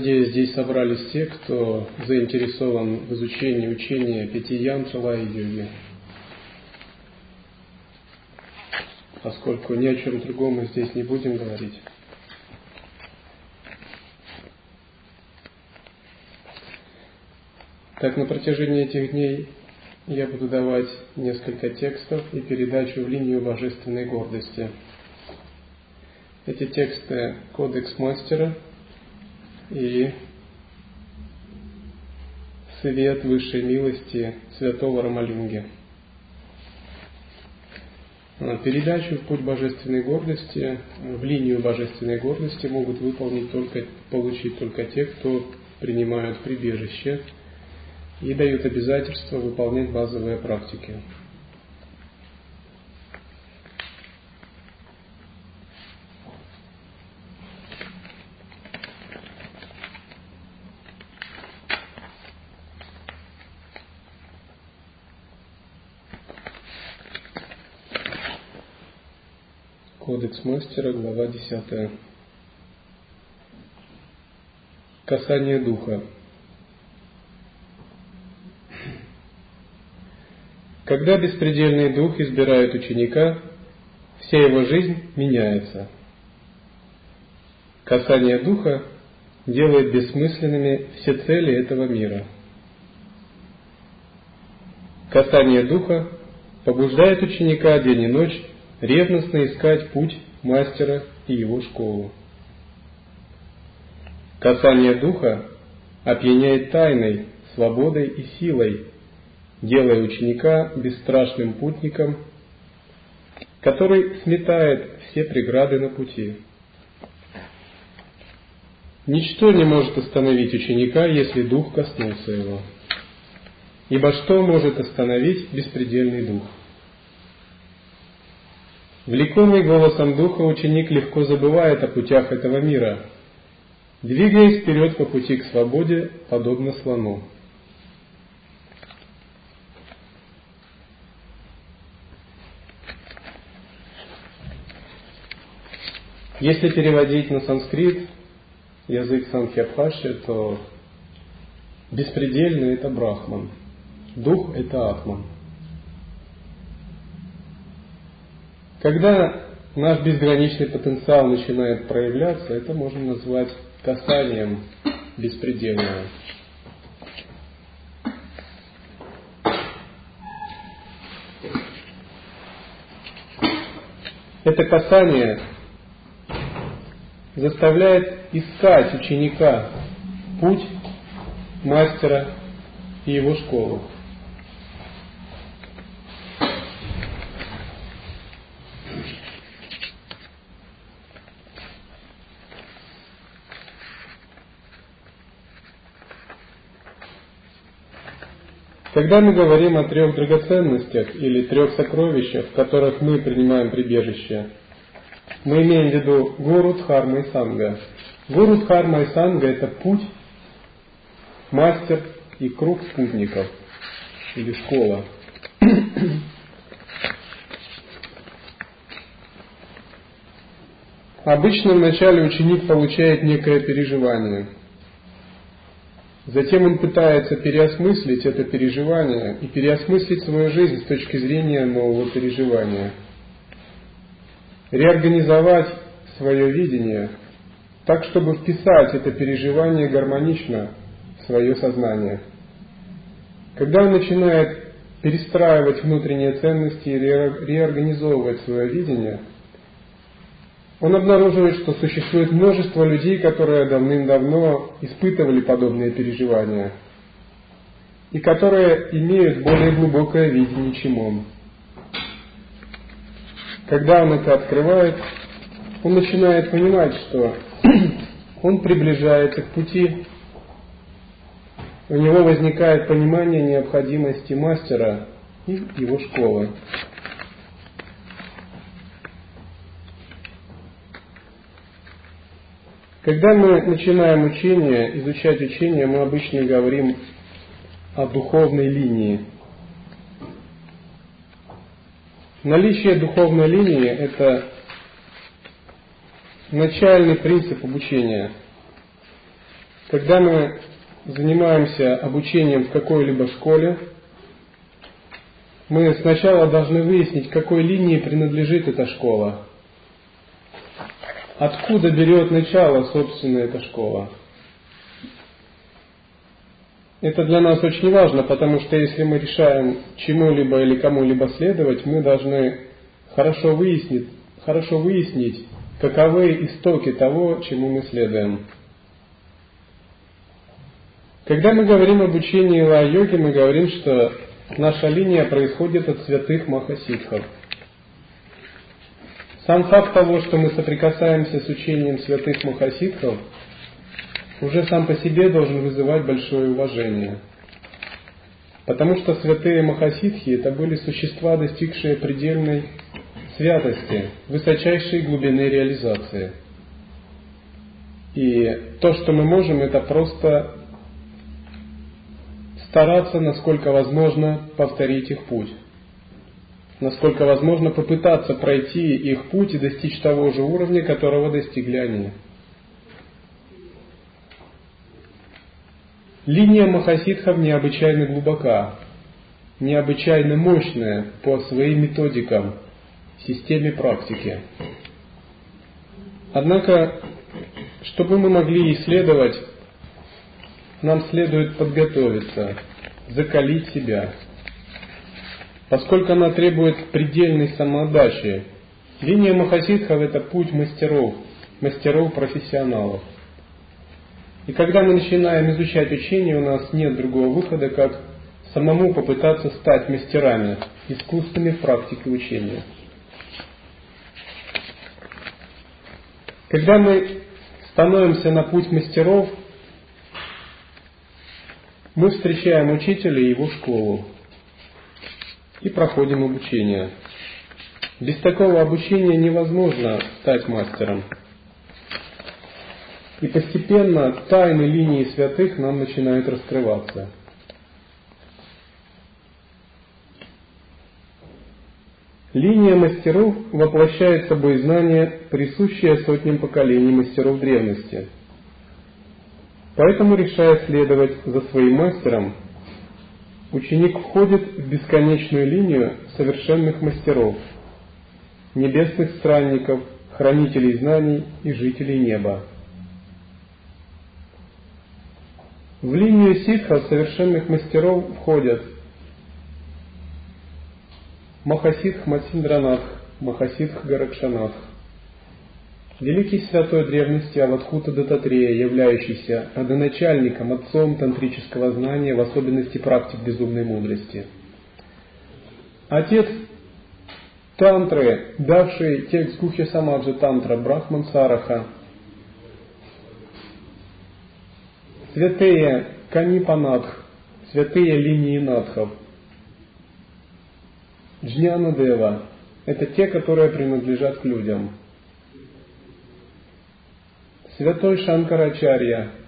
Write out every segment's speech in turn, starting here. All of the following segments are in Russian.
Надеюсь, здесь собрались те, кто заинтересован в изучении учения пяти ян йоги. Поскольку ни о чем другом мы здесь не будем говорить. Так на протяжении этих дней я буду давать несколько текстов и передачу в линию божественной гордости. Эти тексты – Кодекс Мастера и Свет Высшей Милости Святого Рамалинги. Передачу в путь божественной гордости, в линию божественной гордости могут выполнить только, получить только те, кто принимают прибежище – и дают обязательство выполнять базовые практики. Кодекс мастера, глава 10. Касание духа. Когда беспредельный дух избирает ученика, вся его жизнь меняется. Касание духа делает бессмысленными все цели этого мира. Касание духа побуждает ученика день и ночь ревностно искать путь мастера и его школу. Касание духа опьяняет тайной, свободой и силой, делая ученика бесстрашным путником, который сметает все преграды на пути. Ничто не может остановить ученика, если дух коснулся его. Ибо что может остановить беспредельный дух? Влекомый голосом духа ученик легко забывает о путях этого мира, двигаясь вперед по пути к свободе, подобно слону. Если переводить на санскрит, язык Санхьябхаши, то беспредельный – это Брахман, дух – это Атман. Когда наш безграничный потенциал начинает проявляться, это можно назвать касанием беспредельного. Это касание заставляет искать ученика путь мастера и его школу. Когда мы говорим о трех драгоценностях или трех сокровищах, в которых мы принимаем прибежище, мы имеем в виду Гуру, Дхарма и Санга. Гуру, Дхарма и Санга – это путь, мастер и круг спутников или школа. Обычно вначале ученик получает некое переживание. Затем он пытается переосмыслить это переживание и переосмыслить свою жизнь с точки зрения нового переживания – реорганизовать свое видение так, чтобы вписать это переживание гармонично в свое сознание. Когда он начинает перестраивать внутренние ценности и реорганизовывать свое видение, он обнаруживает, что существует множество людей, которые давным-давно испытывали подобные переживания и которые имеют более глубокое видение, чем он. Когда он это открывает, он начинает понимать, что он приближается к пути, у него возникает понимание необходимости мастера и его школы. Когда мы начинаем учение, изучать учение, мы обычно говорим о духовной линии – Наличие духовной линии – это начальный принцип обучения. когда мы занимаемся обучением в какой-либо школе, мы сначала должны выяснить, какой линии принадлежит эта школа. Откуда берет начало, собственно, эта школа. Это для нас очень важно, потому что если мы решаем чему-либо или кому-либо следовать, мы должны хорошо выяснить, хорошо выяснить, каковы истоки того, чему мы следуем. Когда мы говорим об учении ла-йоги, мы говорим, что наша линия происходит от святых махасидхов. Сам факт того, что мы соприкасаемся с учением святых махасидхов – уже сам по себе должен вызывать большое уважение. Потому что святые Махасидхи это были существа, достигшие предельной святости, высочайшей глубины реализации. И то, что мы можем, это просто стараться, насколько возможно, повторить их путь. Насколько возможно, попытаться пройти их путь и достичь того же уровня, которого достигли они. Линия Махасидхов необычайно глубока, необычайно мощная по своим методикам, системе практики. Однако, чтобы мы могли исследовать, нам следует подготовиться, закалить себя. Поскольку она требует предельной самоотдачи, линия Махасидхов – это путь мастеров, мастеров-профессионалов – и когда мы начинаем изучать учение, у нас нет другого выхода, как самому попытаться стать мастерами, искусственной практики учения. Когда мы становимся на путь мастеров, мы встречаем учителя и его школу и проходим обучение. Без такого обучения невозможно стать мастером. И постепенно тайны линии святых нам начинают раскрываться. Линия мастеров воплощает собой знание, присущее сотням поколений мастеров древности. Поэтому, решая следовать за своим мастером, ученик входит в бесконечную линию совершенных мастеров, небесных странников, хранителей знаний и жителей неба. В линию ситхов совершенных мастеров входят Махасидх Масиндранатх, Махасидх Гаракшанатх, великий святой древности Авадхута Дататрея, являющийся родоначальником, отцом тантрического знания, в особенности практик безумной мудрости. Отец тантры, давший текст Гухи Самаджи Тантра Брахман Сараха – святые Канипанадх, святые линии надхов. Джняна Дева – это те, которые принадлежат к людям. Святой Шанкарачарья –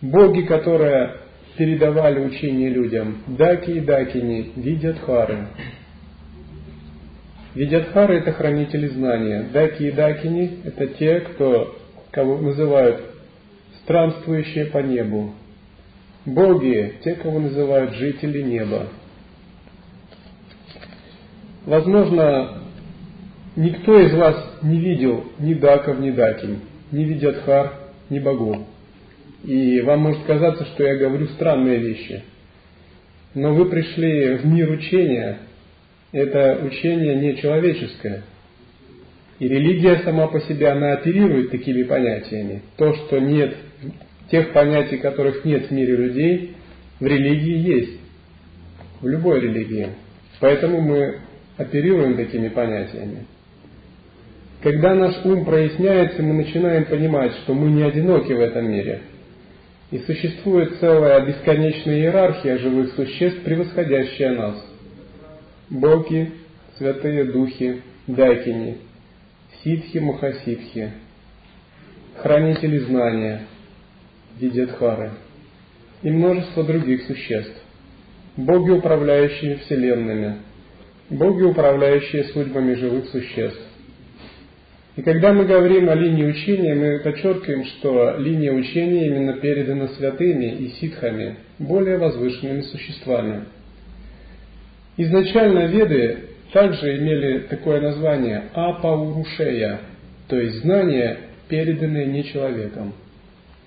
боги, которые передавали учение людям, даки и дакини, видятхары. Видятхары – это хранители знания, даки и дакини – это те, кто, кого называют странствующие по небу. Боги, те, кого называют жители неба. Возможно, никто из вас не видел ни Даков, ни Дакинь, ни Видятхар, ни богов. И вам может казаться, что я говорю странные вещи. Но вы пришли в мир учения. Это учение не человеческое – и религия сама по себе, она оперирует такими понятиями. То, что нет, тех понятий, которых нет в мире людей, в религии есть. В любой религии. Поэтому мы оперируем такими понятиями. Когда наш ум проясняется, мы начинаем понимать, что мы не одиноки в этом мире. И существует целая бесконечная иерархия живых существ, превосходящая нас. Боги, святые духи, дайкини, ситхи Махасидхи, хранители знания, Видятхары и множество других существ, боги, управляющие вселенными, боги, управляющие судьбами живых существ. И когда мы говорим о линии учения, мы подчеркиваем, что линия учения именно передана святыми и ситхами, более возвышенными существами. Изначально веды также имели такое название апаурушея, то есть знания, переданные не человеком.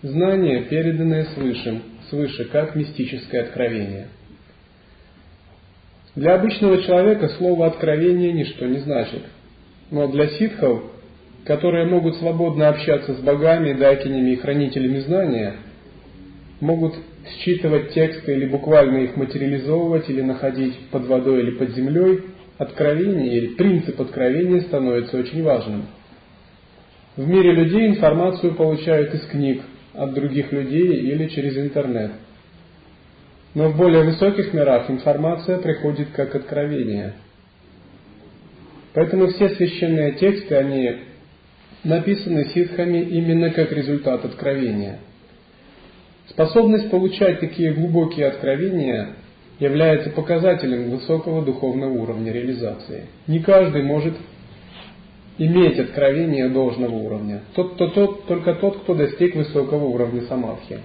Знания, переданные свыше, свыше, как мистическое откровение. Для обычного человека слово «откровение» ничто не значит. Но для ситхов, которые могут свободно общаться с богами, дакинями и хранителями знания, могут считывать тексты или буквально их материализовывать или находить под водой или под землей, откровение или принцип откровения становится очень важным. В мире людей информацию получают из книг, от других людей или через интернет. Но в более высоких мирах информация приходит как откровение. Поэтому все священные тексты, они написаны ситхами именно как результат откровения. Способность получать такие глубокие откровения является показателем высокого духовного уровня реализации. Не каждый может иметь откровение должного уровня. Тот, тот, тот, только тот, кто достиг высокого уровня самадхи.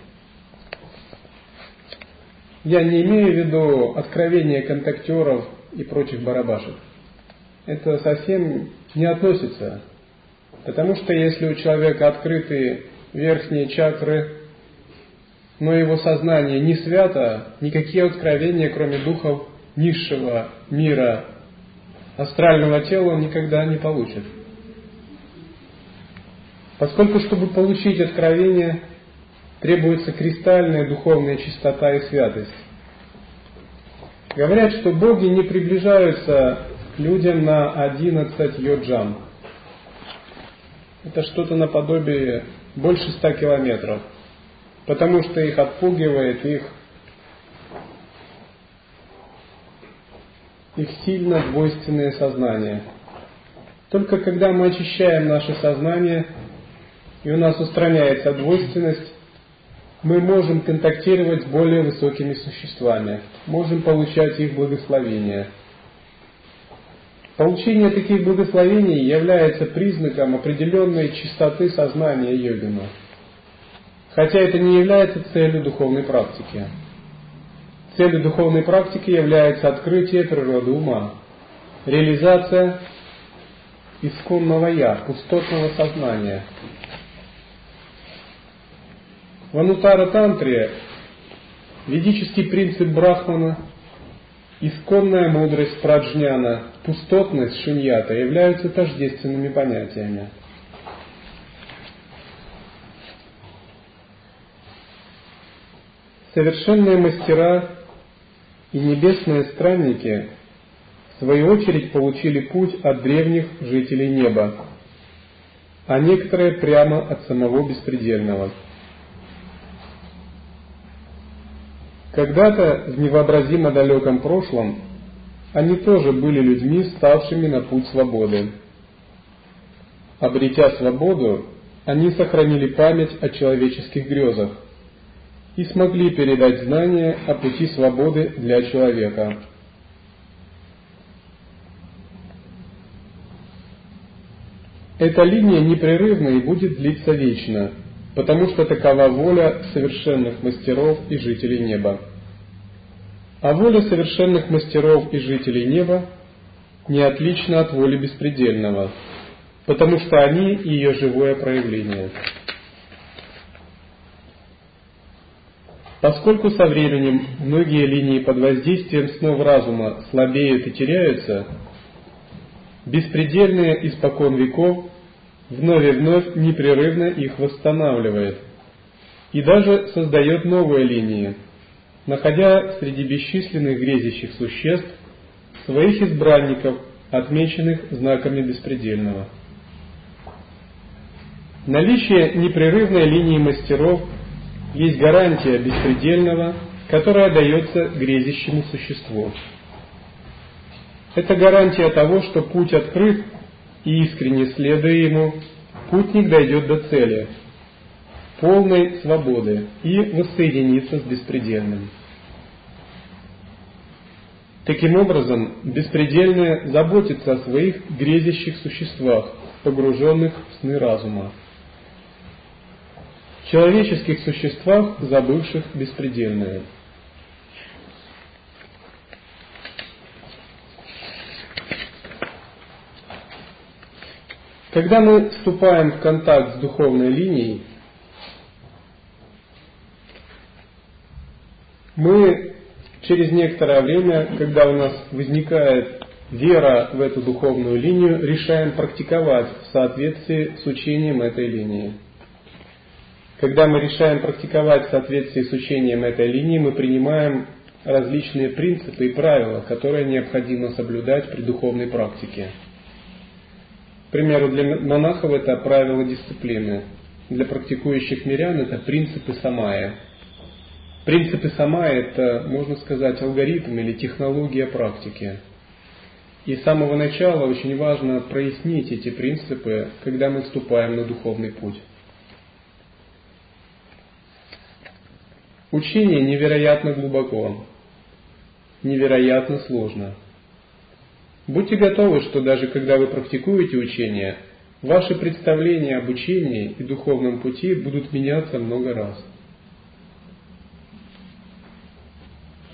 Я не имею в виду откровения контактеров и прочих барабашек. Это совсем не относится. Потому что если у человека открыты верхние чакры, но его сознание не свято, никакие откровения, кроме духов низшего мира астрального тела, он никогда не получит. Поскольку, чтобы получить откровение, требуется кристальная духовная чистота и святость. Говорят, что боги не приближаются к людям на 11 йоджам. Это что-то наподобие больше 100 километров – потому что их отпугивает их, их сильно двойственное сознание. Только когда мы очищаем наше сознание, и у нас устраняется двойственность, мы можем контактировать с более высокими существами, можем получать их благословения. Получение таких благословений является признаком определенной чистоты сознания йогина – хотя это не является целью духовной практики. Целью духовной практики является открытие природы ума, реализация исконного «я», пустотного сознания. В Анутара Тантре ведический принцип Брахмана, исконная мудрость Праджняна, пустотность Шуньята являются тождественными понятиями – Совершенные мастера и небесные странники в свою очередь получили путь от древних жителей неба, а некоторые прямо от самого беспредельного. Когда-то в невообразимо далеком прошлом они тоже были людьми, ставшими на путь свободы. Обретя свободу, они сохранили память о человеческих грезах, и смогли передать знания о пути свободы для человека. Эта линия непрерывна и будет длиться вечно, потому что такова воля совершенных мастеров и жителей неба. А воля совершенных мастеров и жителей неба не отлична от воли беспредельного, потому что они ее живое проявление. Поскольку со временем многие линии под воздействием снов разума слабеют и теряются, беспредельное испокон веков вновь и вновь непрерывно их восстанавливает и даже создает новые линии, находя среди бесчисленных грезящих существ своих избранников, отмеченных знаками беспредельного. Наличие непрерывной линии мастеров – есть гарантия беспредельного, которая дается грезящему существу. Это гарантия того, что путь открыт, и искренне следуя ему, путник дойдет до цели, полной свободы и воссоединится с беспредельным. Таким образом, беспредельное заботится о своих грезящих существах, погруженных в сны разума. Человеческих существах, забывших беспредельное. Когда мы вступаем в контакт с духовной линией, мы через некоторое время, когда у нас возникает вера в эту духовную линию, решаем практиковать в соответствии с учением этой линии. Когда мы решаем практиковать в соответствии с учением этой линии, мы принимаем различные принципы и правила, которые необходимо соблюдать при духовной практике. Примеру, для монахов это правила дисциплины, для практикующих мирян это принципы самая – Принципы сама – это, можно сказать, алгоритм или технология практики. И с самого начала очень важно прояснить эти принципы, когда мы вступаем на духовный путь. Учение невероятно глубоко, невероятно сложно. Будьте готовы, что даже когда вы практикуете учение, ваши представления об учении и духовном пути будут меняться много раз –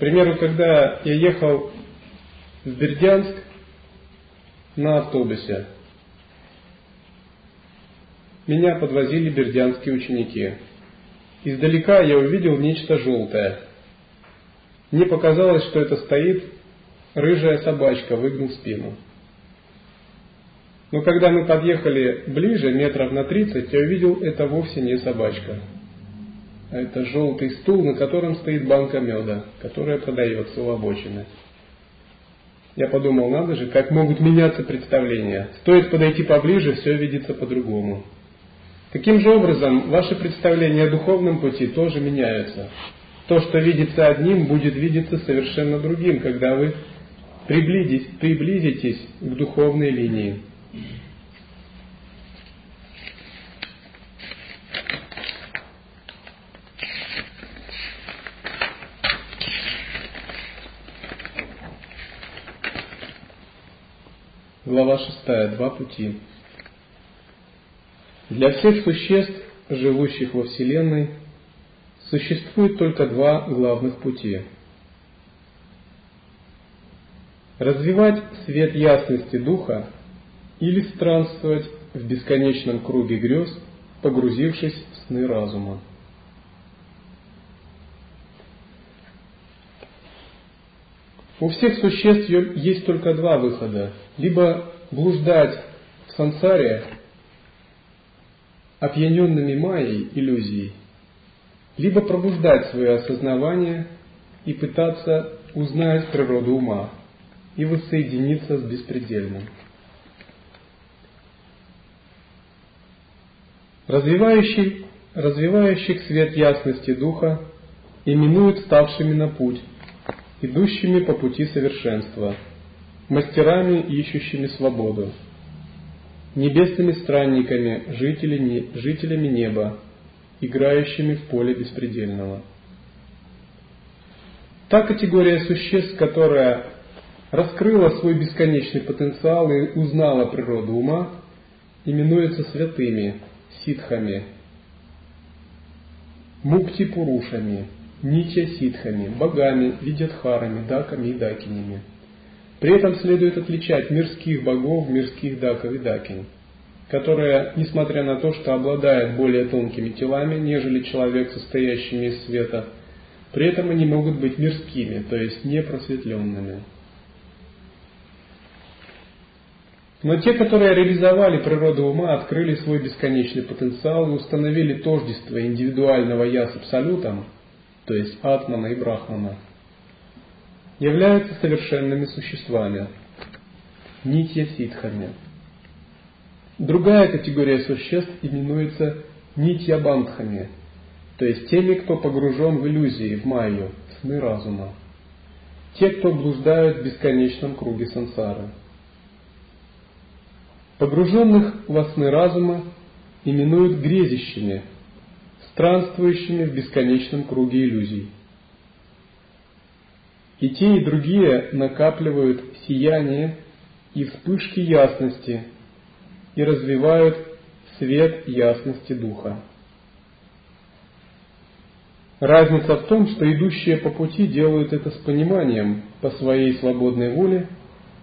примеру, когда я ехал в Бердянск на автобусе, меня подвозили бердянские ученики. Издалека я увидел нечто желтое. Мне показалось, что это стоит рыжая собачка, выгнув спину. Но когда мы подъехали ближе, метров на тридцать, я увидел, это вовсе не собачка. Это желтый стул, на котором стоит банка меда, которая продается у обочины. Я подумал, надо же, как могут меняться представления. Стоит подойти поближе, все видится по-другому. Таким же образом, ваши представления о духовном пути тоже меняются. То, что видится одним, будет видеться совершенно другим, когда вы приблизитесь, приблизитесь к духовной линии. Глава 6. Два пути. Для всех существ, живущих во Вселенной, существует только два главных пути. Развивать свет ясности Духа или странствовать в бесконечном круге грез, погрузившись в сны разума. У всех существ есть только два выхода. Либо блуждать в сансаре, опьяненными майей, иллюзией, либо пробуждать свое осознавание и пытаться узнать природу ума и воссоединиться с беспредельным. Развивающий, развивающих свет ясности духа именуют ставшими на путь, идущими по пути совершенства, мастерами, ищущими свободу, небесными странниками, жителями, жителями неба, играющими в поле беспредельного. Та категория существ, которая раскрыла свой бесконечный потенциал и узнала природу ума, именуется святыми, ситхами, мукти-пурушами, нитя-ситхами, богами, видятхарами, даками и дакинями. При этом следует отличать мирских богов, мирских даков и дакинь, которые, несмотря на то, что обладают более тонкими телами, нежели человек, состоящими из света, при этом они могут быть мирскими, то есть непросветленными. Но те, которые реализовали природу ума, открыли свой бесконечный потенциал и установили тождество индивидуального «я» с Абсолютом – то есть Атмана и Брахмана, являются совершенными существами, нитья ситхами. Другая категория существ именуется нитья бандхами, то есть теми, кто погружен в иллюзии, в майю, сны разума. Те, кто блуждают в бесконечном круге сансары. Погруженных во сны разума именуют грезищами, странствующими в бесконечном круге иллюзий. И те, и другие накапливают сияние и вспышки ясности и развивают свет ясности духа. Разница в том, что идущие по пути делают это с пониманием по своей свободной воле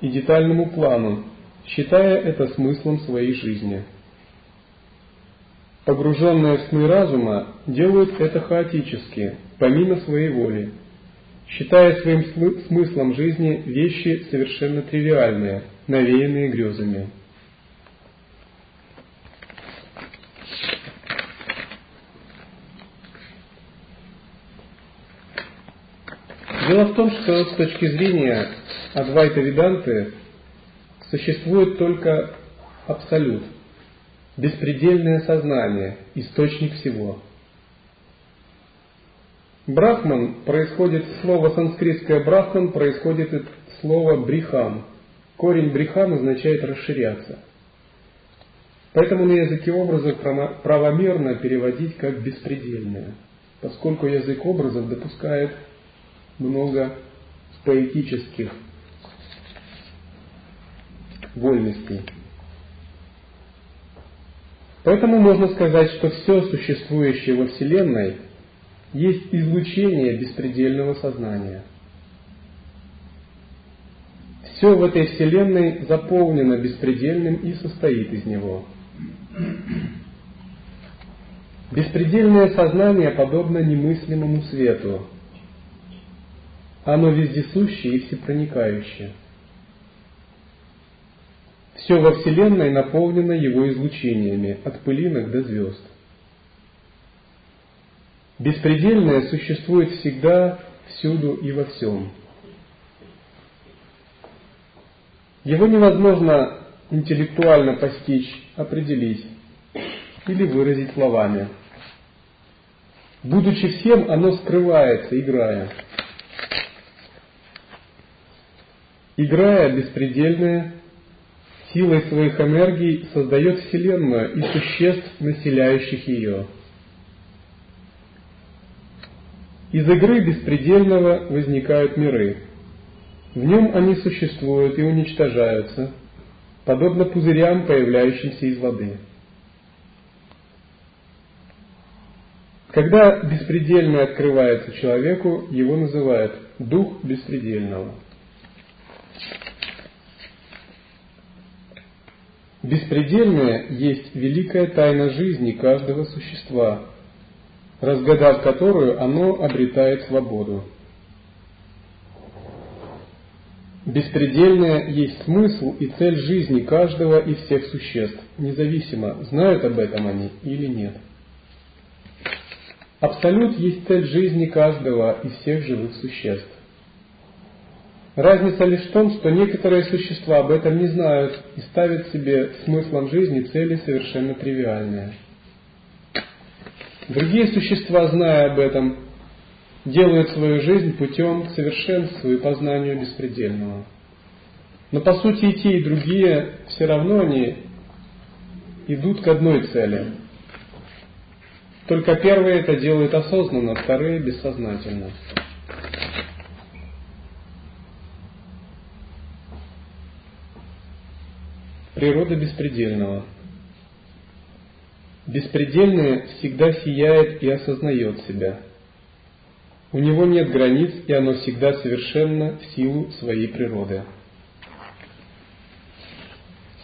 и детальному плану, считая это смыслом своей жизни. Погруженные в сны разума делают это хаотически, помимо своей воли, считая своим смыслом жизни вещи совершенно тривиальные, навеянные грезами. Дело в том, что с точки зрения Адвайта Веданты существует только абсолют, беспредельное сознание, источник всего. Брахман происходит, слово санскритское брахман происходит от слова брихам. Корень брихам означает расширяться. Поэтому на языке образов правомерно переводить как беспредельное, поскольку язык образов допускает много поэтических вольностей. Поэтому можно сказать, что все существующее во Вселенной есть излучение беспредельного сознания. Все в этой Вселенной заполнено беспредельным и состоит из него. Беспредельное сознание подобно немыслимому свету, оно вездесущее и всепроникающее. Все во Вселенной наполнено его излучениями, от пылинок до звезд. Беспредельное существует всегда, всюду и во всем. Его невозможно интеллектуально постичь, определить или выразить словами. Будучи всем, оно скрывается, играя. играя беспредельная, силой своих энергий создает Вселенную и существ, населяющих ее. Из игры беспредельного возникают миры. В нем они существуют и уничтожаются, подобно пузырям, появляющимся из воды. Когда беспредельное открывается человеку, его называют дух беспредельного – Беспредельное есть великая тайна жизни каждого существа, разгадав которую оно обретает свободу. Беспредельное есть смысл и цель жизни каждого из всех существ, независимо, знают об этом они или нет. Абсолют есть цель жизни каждого из всех живых существ. Разница лишь в том, что некоторые существа об этом не знают и ставят себе смыслом жизни цели совершенно тривиальные. Другие существа, зная об этом, делают свою жизнь путем к совершенству и познанию беспредельного. Но по сути и те, и другие все равно они идут к одной цели. Только первые это делают осознанно, вторые бессознательно. Природа беспредельного. Беспредельное всегда сияет и осознает себя. У него нет границ, и оно всегда совершенно в силу своей природы.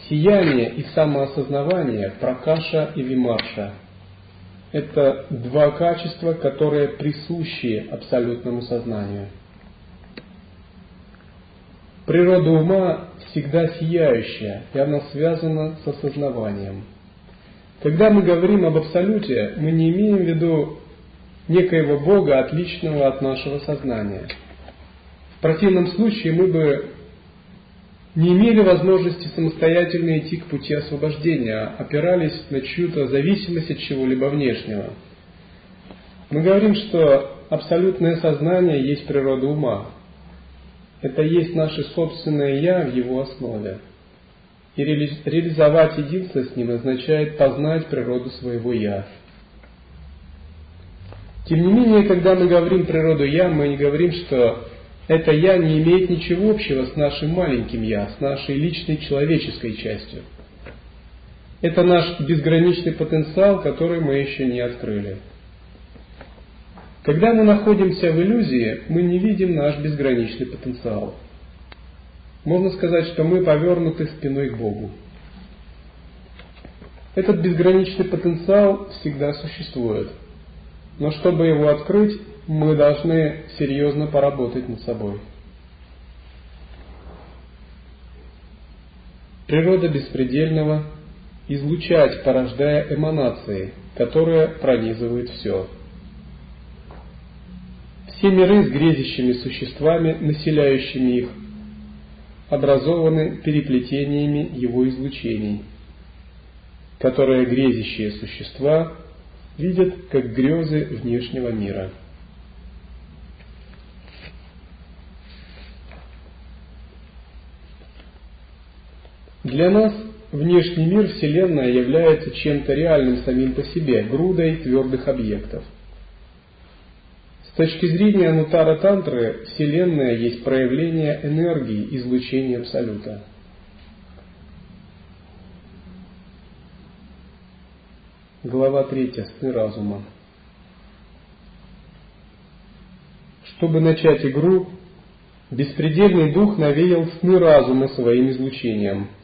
Сияние и самоосознавание, пракаша и вимарша – это два качества, которые присущи абсолютному сознанию. Природа ума всегда сияющая, и она связана с осознаванием. Когда мы говорим об Абсолюте, мы не имеем в виду некоего Бога, отличного от нашего сознания. В противном случае мы бы не имели возможности самостоятельно идти к пути освобождения, а опирались на чью-то зависимость от чего-либо внешнего. Мы говорим, что абсолютное сознание есть природа ума, это есть наше собственное «я» в его основе. И реализовать единство с ним означает познать природу своего «я». Тем не менее, когда мы говорим природу «я», мы не говорим, что это «я» не имеет ничего общего с нашим маленьким «я», с нашей личной человеческой частью. Это наш безграничный потенциал, который мы еще не открыли. Когда мы находимся в иллюзии, мы не видим наш безграничный потенциал. Можно сказать, что мы повернуты спиной к Богу. Этот безграничный потенциал всегда существует. Но чтобы его открыть, мы должны серьезно поработать над собой. Природа беспредельного – излучать, порождая эманации, которые пронизывают все. Все миры с грезящими существами, населяющими их, образованы переплетениями его излучений, которые грезящие существа видят как грезы внешнего мира – Для нас внешний мир Вселенная является чем-то реальным самим по себе, грудой твердых объектов. С точки зрения Анутара Тантры, Вселенная есть проявление энергии, излучения Абсолюта. Глава 3. Сны разума. Чтобы начать игру, беспредельный дух навеял сны разума своим излучением –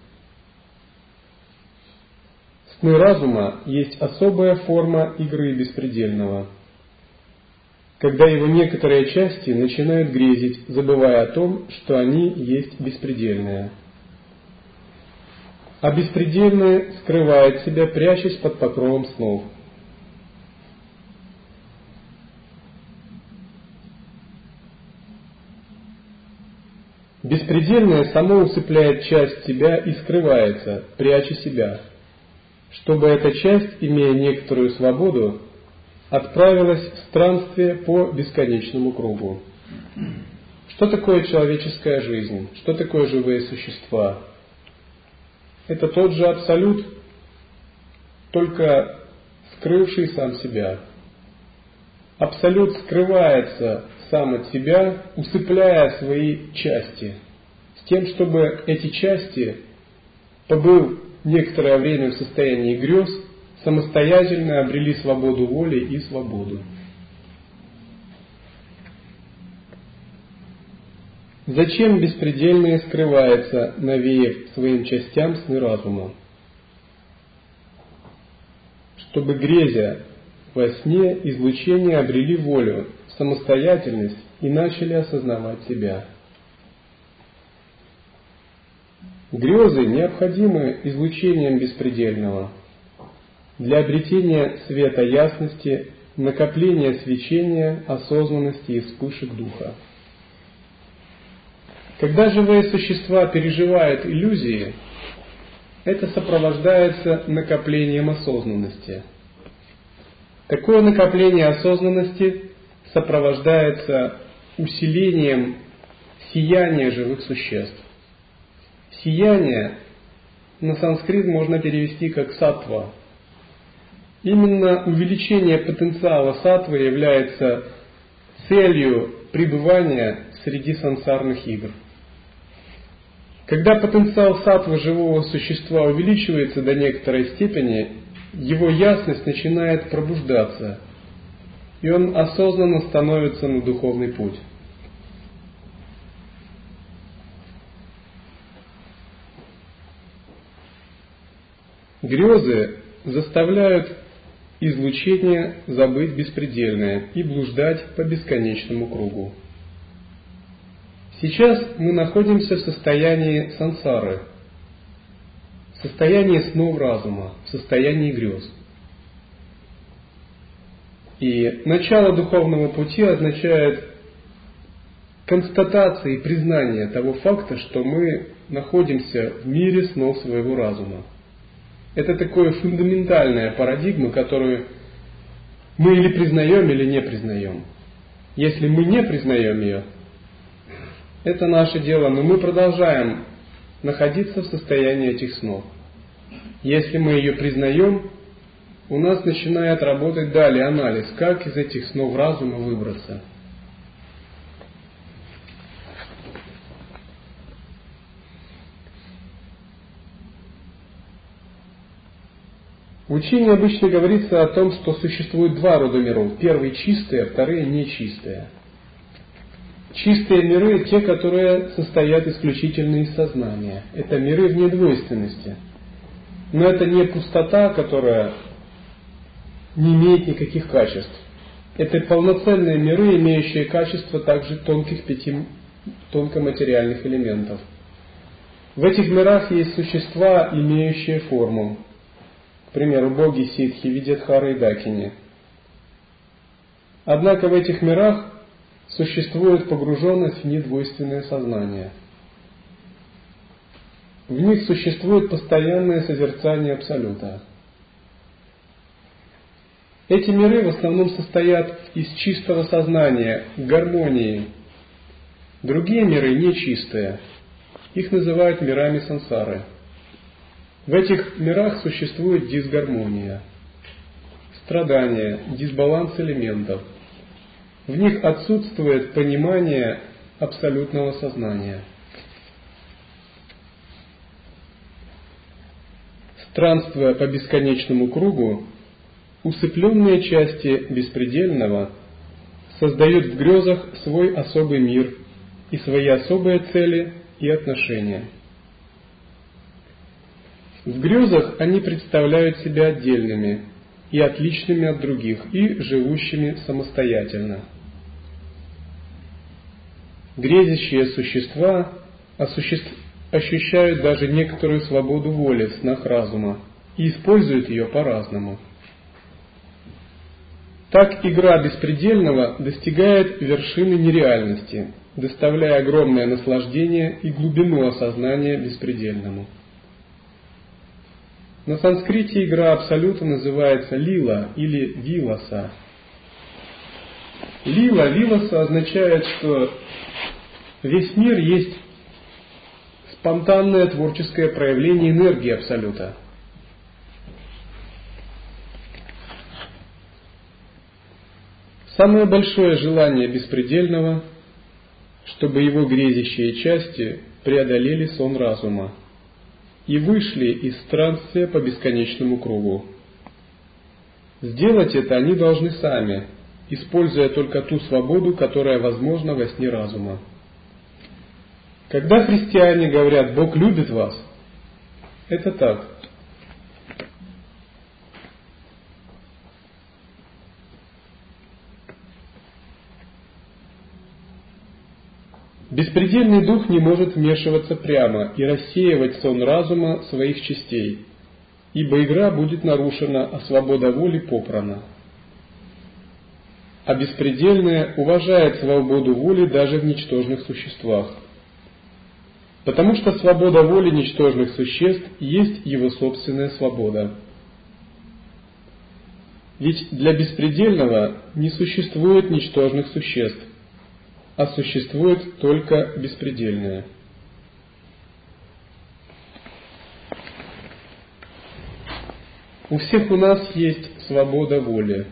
Сны разума есть особая форма игры беспредельного, когда его некоторые части начинают грезить, забывая о том, что они есть беспредельное. А беспредельное скрывает себя, прячась под покровом снов. Беспредельное само усыпляет часть себя и скрывается, пряча себя – чтобы эта часть, имея некоторую свободу, отправилась в странствие по бесконечному кругу. Что такое человеческая жизнь? Что такое живые существа? Это тот же абсолют, только скрывший сам себя. Абсолют скрывается сам от себя, усыпляя свои части, с тем, чтобы эти части, побыв некоторое время в состоянии грез, самостоятельно обрели свободу воли и свободу. Зачем беспредельное скрывается, навеяв своим частям сны разума? Чтобы грезя во сне излучения обрели волю, самостоятельность и начали осознавать себя – Грезы необходимы излучением беспредельного для обретения света ясности, накопления свечения, осознанности и вспышек духа. Когда живые существа переживают иллюзии, это сопровождается накоплением осознанности. Такое накопление осознанности сопровождается усилением сияния живых существ. Сияние на санскрит можно перевести как сатва. Именно увеличение потенциала сатвы является целью пребывания среди сансарных игр. Когда потенциал сатвы живого существа увеличивается до некоторой степени, его ясность начинает пробуждаться, и он осознанно становится на духовный путь. Грезы заставляют излучение забыть беспредельное и блуждать по бесконечному кругу. Сейчас мы находимся в состоянии сансары, в состоянии снов разума, в состоянии грез. И начало духовного пути означает констатация и признание того факта, что мы находимся в мире снов своего разума. Это такая фундаментальная парадигма, которую мы или признаем, или не признаем. Если мы не признаем ее, это наше дело, но мы продолжаем находиться в состоянии этих снов. Если мы ее признаем, у нас начинает работать далее анализ, как из этих снов разума выбраться. В учении обычно говорится о том, что существует два рода миров. Первые чистые, а вторые нечистые. Чистые миры – те, которые состоят исключительно из сознания. Это миры вне двойственности. Но это не пустота, которая не имеет никаких качеств. Это полноценные миры, имеющие качество также тонких пяти тонкоматериальных элементов. В этих мирах есть существа, имеющие форму. Примеру, боги ситхи, Видетхара и Дакини. Однако в этих мирах существует погруженность в недвойственное сознание. В них существует постоянное созерцание Абсолюта. Эти миры в основном состоят из чистого сознания, гармонии. Другие миры нечистые. Их называют мирами сансары. В этих мирах существует дисгармония, страдания, дисбаланс элементов. В них отсутствует понимание абсолютного сознания. Странствуя по бесконечному кругу, усыпленные части беспредельного создают в грезах свой особый мир и свои особые цели и отношения. В грезах они представляют себя отдельными и отличными от других и живущими самостоятельно. Грезящие существа ощущают даже некоторую свободу воли в снах разума и используют ее по-разному. Так игра беспредельного достигает вершины нереальности, доставляя огромное наслаждение и глубину осознания беспредельному. На санскрите игра Абсолюта называется лила или виласа. Лила, виласа означает, что весь мир есть спонтанное творческое проявление энергии Абсолюта. Самое большое желание беспредельного, чтобы его грезящие части преодолели сон разума и вышли из странствия по бесконечному кругу. Сделать это они должны сами, используя только ту свободу, которая возможна во сне разума. Когда христиане говорят «Бог любит вас», это так. Беспредельный дух не может вмешиваться прямо и рассеивать сон разума своих частей, ибо игра будет нарушена, а свобода воли попрана. А беспредельное уважает свободу воли даже в ничтожных существах, потому что свобода воли ничтожных существ есть его собственная свобода. Ведь для беспредельного не существует ничтожных существ, а существует только беспредельное. У всех у нас есть свобода воли.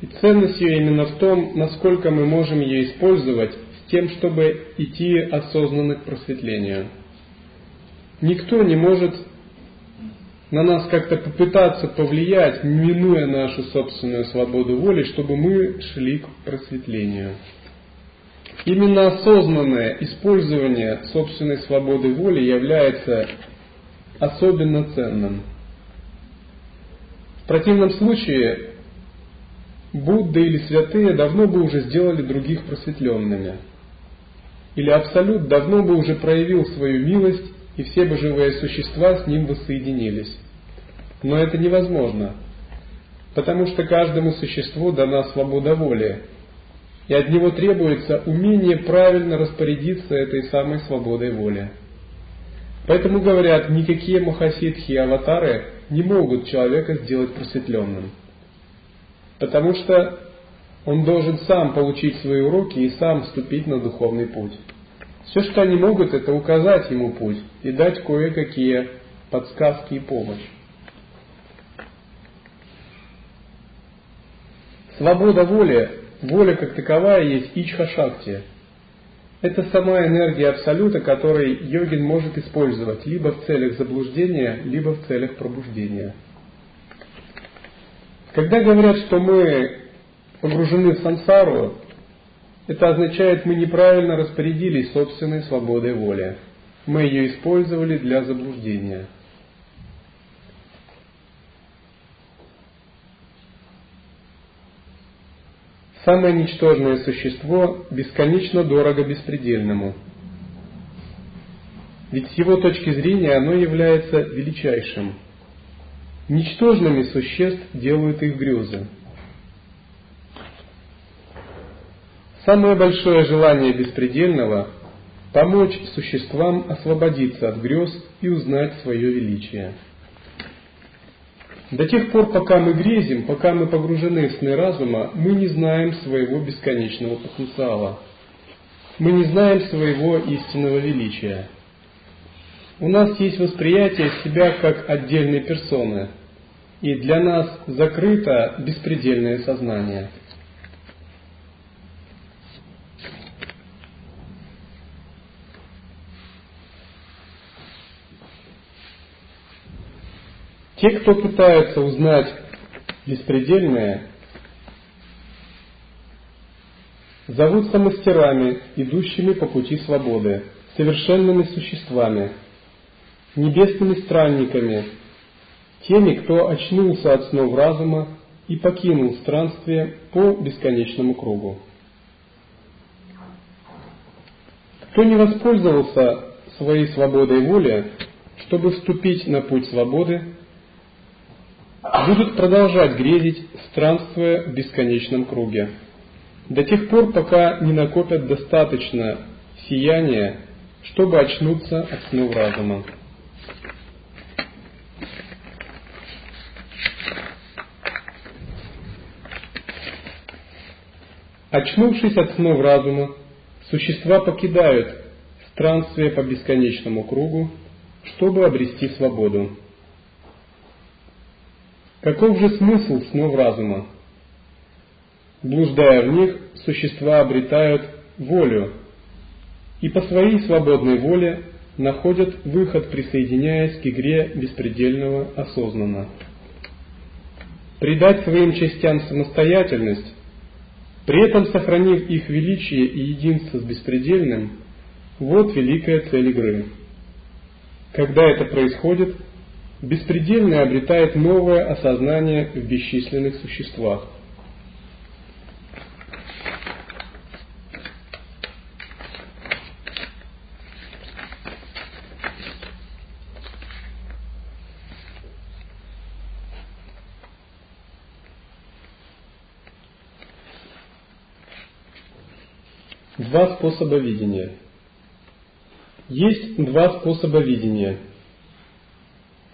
И ценность ее именно в том, насколько мы можем ее использовать с тем, чтобы идти осознанно к просветлению. Никто не может на нас как-то попытаться повлиять, минуя нашу собственную свободу воли, чтобы мы шли к просветлению. Именно осознанное использование собственной свободы воли является особенно ценным. В противном случае Будда или святые давно бы уже сделали других просветленными. Или Абсолют давно бы уже проявил свою милость и все бы существа с ним воссоединились. Но это невозможно, потому что каждому существу дана свобода воли, и от него требуется умение правильно распорядиться этой самой свободой воли. Поэтому говорят, никакие махасидхи и аватары не могут человека сделать просветленным. Потому что он должен сам получить свои уроки и сам вступить на духовный путь. Все, что они могут, это указать ему путь и дать кое-какие подсказки и помощь. Свобода воли, воля как таковая есть ичха-шакти. это сама энергия Абсолюта, которой йогин может использовать либо в целях заблуждения, либо в целях пробуждения. Когда говорят, что мы погружены в сансару, это означает, мы неправильно распорядились собственной свободой воли. Мы ее использовали для заблуждения. Самое ничтожное существо бесконечно дорого беспредельному. Ведь с его точки зрения оно является величайшим. Ничтожными существ делают их грезы. Самое большое желание беспредельного – помочь существам освободиться от грез и узнать свое величие. До тех пор, пока мы грезим, пока мы погружены в сны разума, мы не знаем своего бесконечного потенциала. Мы не знаем своего истинного величия. У нас есть восприятие себя как отдельной персоны, и для нас закрыто беспредельное сознание – Те, кто пытается узнать беспредельное, зовутся мастерами, идущими по пути свободы, совершенными существами, небесными странниками, теми, кто очнулся от снов разума и покинул странствие по бесконечному кругу. Кто не воспользовался своей свободой воли, чтобы вступить на путь свободы, будут продолжать грезить, странствуя в бесконечном круге, до тех пор, пока не накопят достаточно сияния, чтобы очнуться от снов разума. Очнувшись от снов разума, существа покидают странствие по бесконечному кругу, чтобы обрести свободу. Каков же смысл снов разума? Блуждая в них, существа обретают волю и по своей свободной воле находят выход, присоединяясь к игре беспредельного осознанно. Придать своим частям самостоятельность, при этом сохранив их величие и единство с беспредельным, вот великая цель игры. Когда это происходит – беспредельное обретает новое осознание в бесчисленных существах. Два способа видения. Есть два способа видения –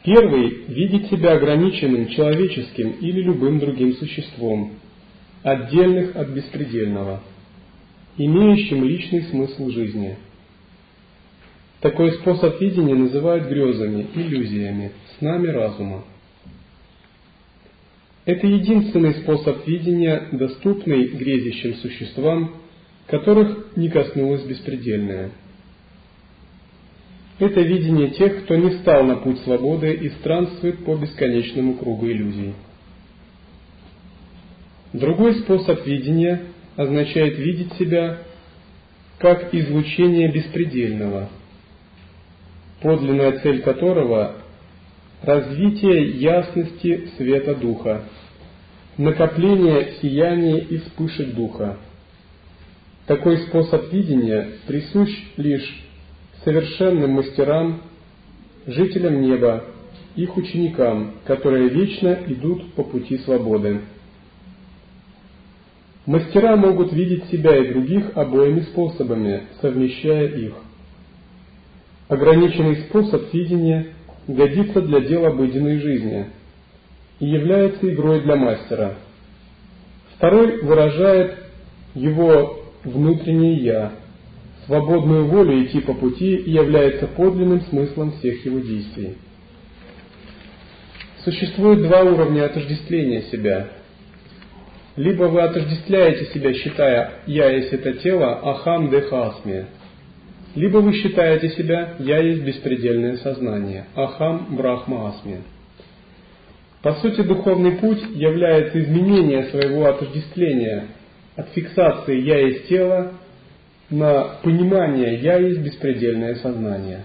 Первый – видеть себя ограниченным человеческим или любым другим существом, отдельных от беспредельного, имеющим личный смысл жизни. Такой способ видения называют грезами, иллюзиями, снами разума. Это единственный способ видения, доступный грезящим существам, которых не коснулось беспредельное – это видение тех, кто не стал на путь свободы и странствует по бесконечному кругу иллюзий. Другой способ видения означает видеть себя как излучение беспредельного, подлинная цель которого – развитие ясности света Духа, накопление сияния и вспышек Духа. Такой способ видения присущ лишь совершенным мастерам, жителям неба, их ученикам, которые вечно идут по пути свободы. Мастера могут видеть себя и других обоими способами, совмещая их. Ограниченный способ видения годится для дел обыденной жизни и является игрой для мастера. Второй выражает его внутреннее «я», свободную волю идти по пути является подлинным смыслом всех его действий. Существует два уровня отождествления себя. Либо вы отождествляете себя, считая «я есть это тело», «ахам дехасми», либо вы считаете себя «я есть беспредельное сознание», «ахам брахма асми». По сути, духовный путь является изменение своего отождествления от фиксации «я есть тело» на понимание «я есть беспредельное сознание».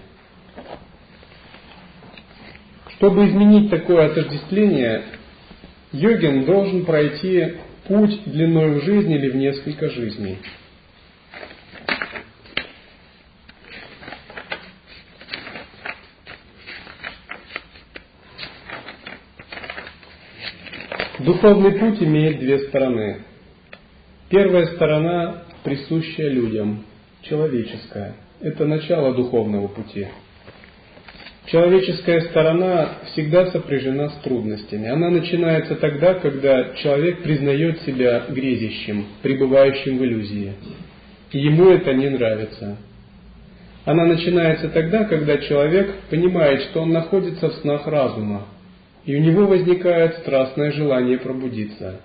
Чтобы изменить такое отождествление, йогин должен пройти путь длиной в жизнь или в несколько жизней. Духовный путь имеет две стороны. Первая сторона присущая людям, человеческая. Это начало духовного пути. Человеческая сторона всегда сопряжена с трудностями. Она начинается тогда, когда человек признает себя грезящим, пребывающим в иллюзии. И ему это не нравится. Она начинается тогда, когда человек понимает, что он находится в снах разума, и у него возникает страстное желание пробудиться.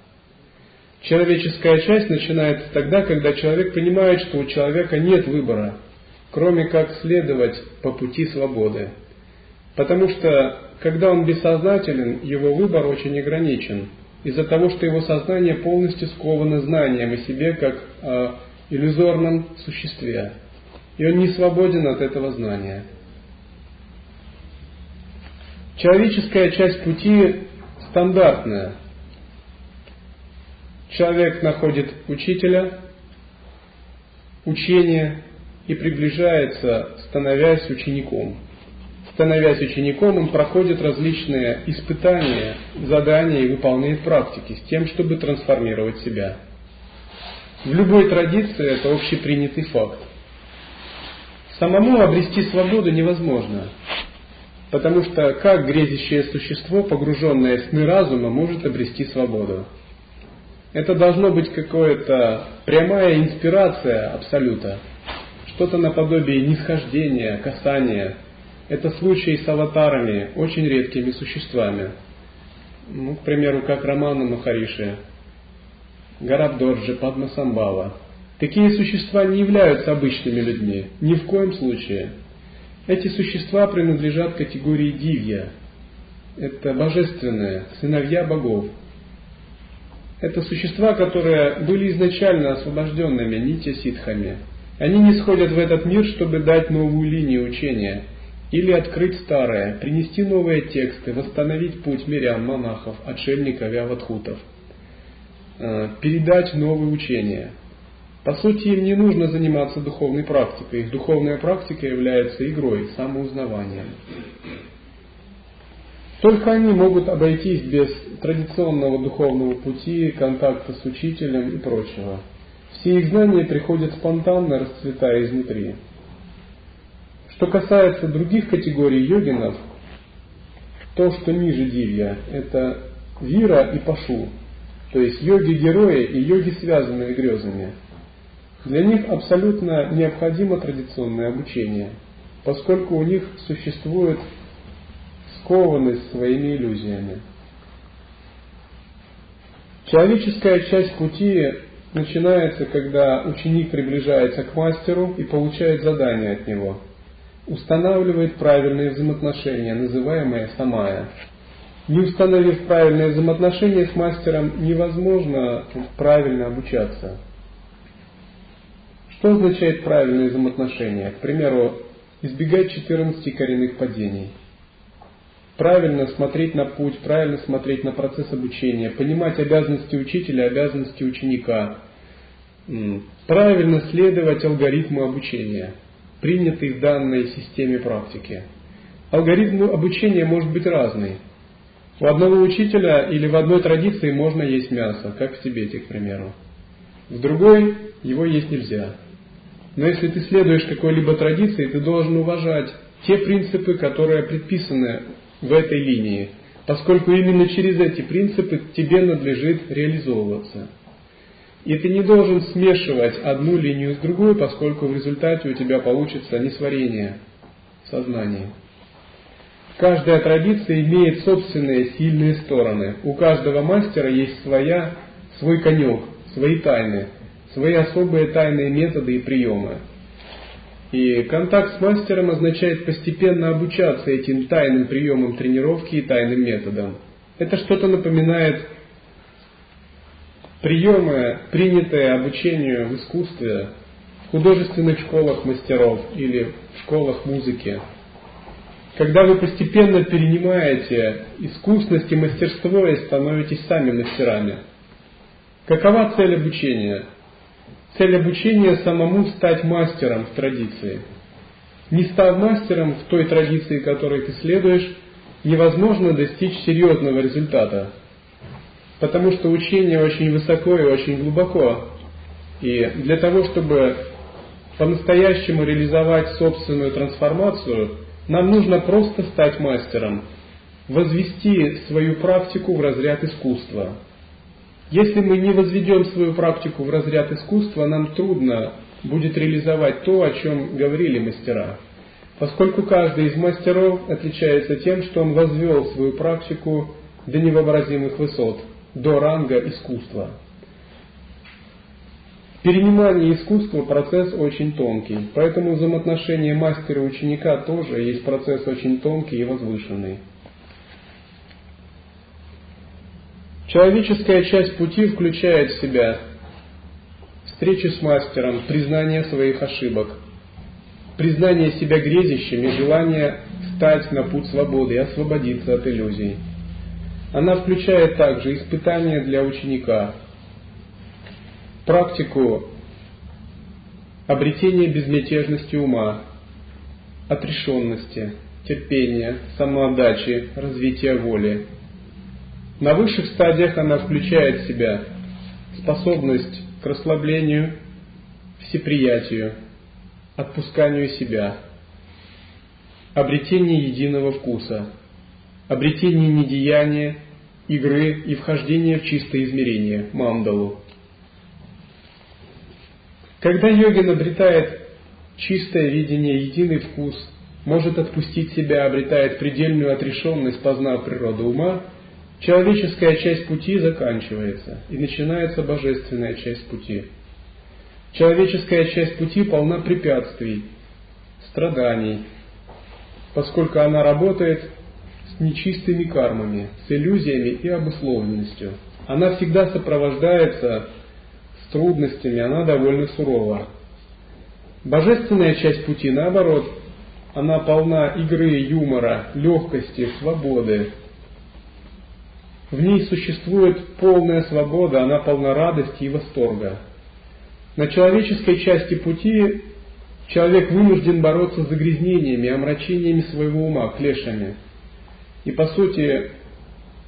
Человеческая часть начинается тогда, когда человек понимает, что у человека нет выбора, кроме как следовать по пути свободы. Потому что, когда он бессознателен, его выбор очень ограничен, из-за того, что его сознание полностью сковано знанием о себе как о иллюзорном существе. И он не свободен от этого знания. Человеческая часть пути стандартная. Человек находит учителя, учение и приближается, становясь учеником. Становясь учеником, он проходит различные испытания, задания и выполняет практики с тем, чтобы трансформировать себя. В любой традиции это общепринятый факт. Самому обрести свободу невозможно. Потому что как грезящее существо, погруженное в сны разума, может обрести свободу? Это должно быть какая-то прямая инспирация Абсолюта, что-то наподобие нисхождения, касания. Это случаи с аватарами, очень редкими существами. Ну, к примеру, как Романа Махариши, Гарабдорджи, Падмасамбава. Такие существа не являются обычными людьми, ни в коем случае – эти существа принадлежат категории дивья. Это божественные, сыновья богов. Это существа, которые были изначально освобожденными нитя-ситхами. Они не сходят в этот мир, чтобы дать новую линию учения или открыть старое, принести новые тексты, восстановить путь мирян, монахов, отшельников и аватхутов, э, передать новые учения – по сути, им не нужно заниматься духовной практикой. Их духовная практика является игрой, самоузнаванием. Только они могут обойтись без традиционного духовного пути, контакта с учителем и прочего. Все их знания приходят спонтанно, расцветая изнутри. Что касается других категорий йогинов, то, что ниже дивья, это вира и пашу, то есть йоги-герои и йоги, связанные грезами – для них абсолютно необходимо традиционное обучение, поскольку у них существует скованность своими иллюзиями. Человеческая часть пути начинается, когда ученик приближается к мастеру и получает задание от него. Устанавливает правильные взаимоотношения, называемые самая. Не установив правильные взаимоотношения с мастером, невозможно правильно обучаться. Что означает правильные взаимоотношения? К примеру, избегать 14 коренных падений. Правильно смотреть на путь, правильно смотреть на процесс обучения, понимать обязанности учителя, обязанности ученика, правильно следовать алгоритму обучения, принятый в данной системе практики. Алгоритм обучения может быть разный. У одного учителя или в одной традиции можно есть мясо, как в Тибете, к примеру. В другой его есть нельзя. Но если ты следуешь какой-либо традиции, ты должен уважать те принципы, которые предписаны в этой линии, поскольку именно через эти принципы тебе надлежит реализовываться. И ты не должен смешивать одну линию с другой, поскольку в результате у тебя получится несварение сознания. Каждая традиция имеет собственные сильные стороны. У каждого мастера есть своя свой конек, свои тайны, свои особые тайные методы и приемы. И контакт с мастером означает постепенно обучаться этим тайным приемам тренировки и тайным методам. Это что-то напоминает приемы, принятые обучению в искусстве, в художественных школах мастеров или в школах музыки. Когда вы постепенно перенимаете искусность и мастерство и становитесь сами мастерами. Какова цель обучения? Цель обучения самому стать мастером в традиции. Не став мастером в той традиции, которой ты следуешь, невозможно достичь серьезного результата. Потому что учение очень высоко и очень глубоко. И для того, чтобы по-настоящему реализовать собственную трансформацию, нам нужно просто стать мастером, возвести свою практику в разряд искусства. Если мы не возведем свою практику в разряд искусства, нам трудно будет реализовать то, о чем говорили мастера. Поскольку каждый из мастеров отличается тем, что он возвел свою практику до невообразимых высот, до ранга искусства. Перенимание искусства – процесс очень тонкий, поэтому взаимоотношения мастера и ученика тоже есть процесс очень тонкий и возвышенный. Человеческая часть пути включает в себя встречу с мастером, признание своих ошибок, признание себя грезящим и желание встать на путь свободы и освободиться от иллюзий. Она включает также испытания для ученика, практику обретения безмятежности ума, отрешенности, терпения, самоотдачи, развития воли – на высших стадиях она включает в себя способность к расслаблению, всеприятию, отпусканию себя, обретение единого вкуса, обретение недеяния, игры и вхождение в чистое измерение, мандалу. Когда йогин обретает чистое видение, единый вкус, может отпустить себя, обретает предельную отрешенность, познав природу ума – Человеческая часть пути заканчивается, и начинается божественная часть пути. Человеческая часть пути полна препятствий, страданий, поскольку она работает с нечистыми кармами, с иллюзиями и обусловленностью. Она всегда сопровождается с трудностями, она довольно сурова. Божественная часть пути, наоборот, она полна игры, юмора, легкости, свободы, в ней существует полная свобода, она полна радости и восторга. На человеческой части пути человек вынужден бороться с загрязнениями, омрачениями своего ума, клешами. И по сути,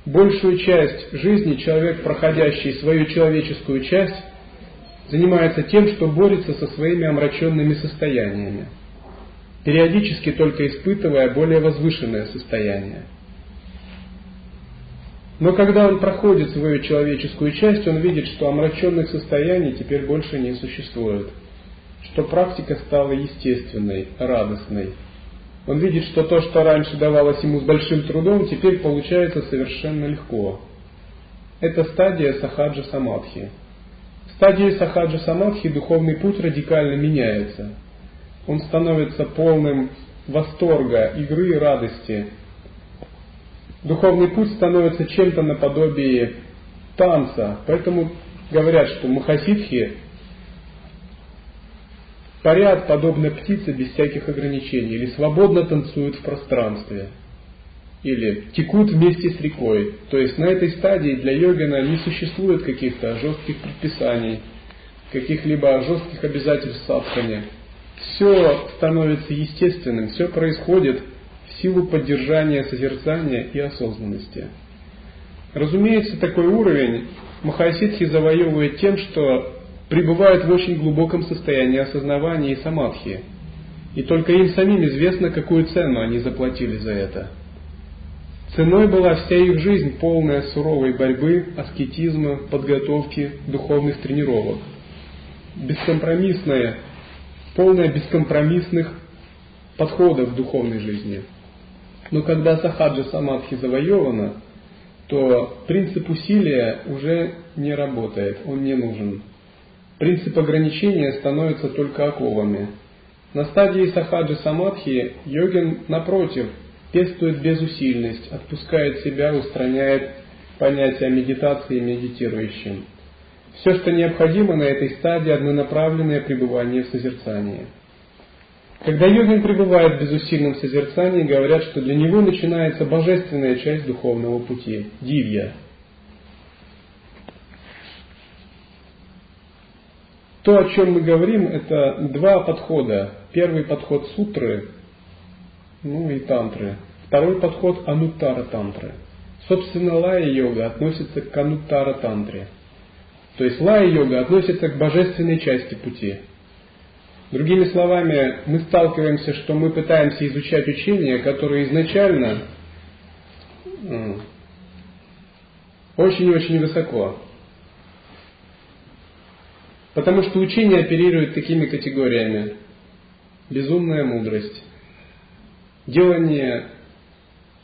большую часть жизни человек, проходящий свою человеческую часть, занимается тем, что борется со своими омраченными состояниями, периодически только испытывая более возвышенное состояние – но когда он проходит свою человеческую часть, он видит, что омраченных состояний теперь больше не существует, что практика стала естественной, радостной. Он видит, что то, что раньше давалось ему с большим трудом, теперь получается совершенно легко. Это стадия сахаджа самадхи. В стадии сахаджа самадхи духовный путь радикально меняется. Он становится полным восторга, игры и радости – духовный путь становится чем-то наподобие танца. Поэтому говорят, что махасидхи парят подобно птице без всяких ограничений, или свободно танцуют в пространстве, или текут вместе с рекой. То есть на этой стадии для йогина не существует каких-то жестких предписаний, каких-либо жестких обязательств садхани. Все становится естественным, все происходит – силу поддержания созерцания и осознанности. Разумеется, такой уровень Махасидхи завоевывает тем, что пребывают в очень глубоком состоянии осознавания и самадхи. И только им самим известно, какую цену они заплатили за это. Ценой была вся их жизнь, полная суровой борьбы, аскетизма, подготовки, духовных тренировок. Бескомпромиссная, полная бескомпромиссных подходов в духовной жизни – но когда сахаджа самадхи завоевана, то принцип усилия уже не работает, он не нужен. Принцип ограничения становится только оковами. На стадии сахаджи самадхи йогин, напротив, пестует безусильность, отпускает себя, устраняет понятие медитации медитирующим. Все, что необходимо на этой стадии, однонаправленное пребывание в созерцании. Когда йогин пребывает в безусильном созерцании, говорят, что для него начинается божественная часть духовного пути – дивья. То, о чем мы говорим, это два подхода. Первый подход сутры, ну и тантры. Второй подход ануттара тантры. Собственно, лая-йога относится к ануттара тантре. То есть лая-йога относится к божественной части пути. Другими словами, мы сталкиваемся, что мы пытаемся изучать учение, которое изначально очень-очень высоко. Потому что учение оперирует такими категориями. Безумная мудрость, делание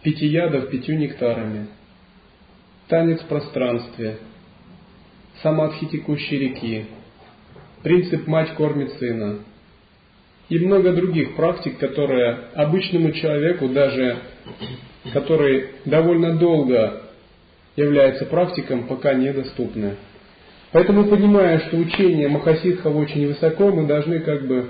пяти ядов пятью нектарами, танец в пространстве, самадхи текущей реки, принцип «мать кормит сына» и много других практик, которые обычному человеку, даже который довольно долго является практиком, пока недоступны. Поэтому, понимая, что учение Махасидхов очень высоко, мы должны как бы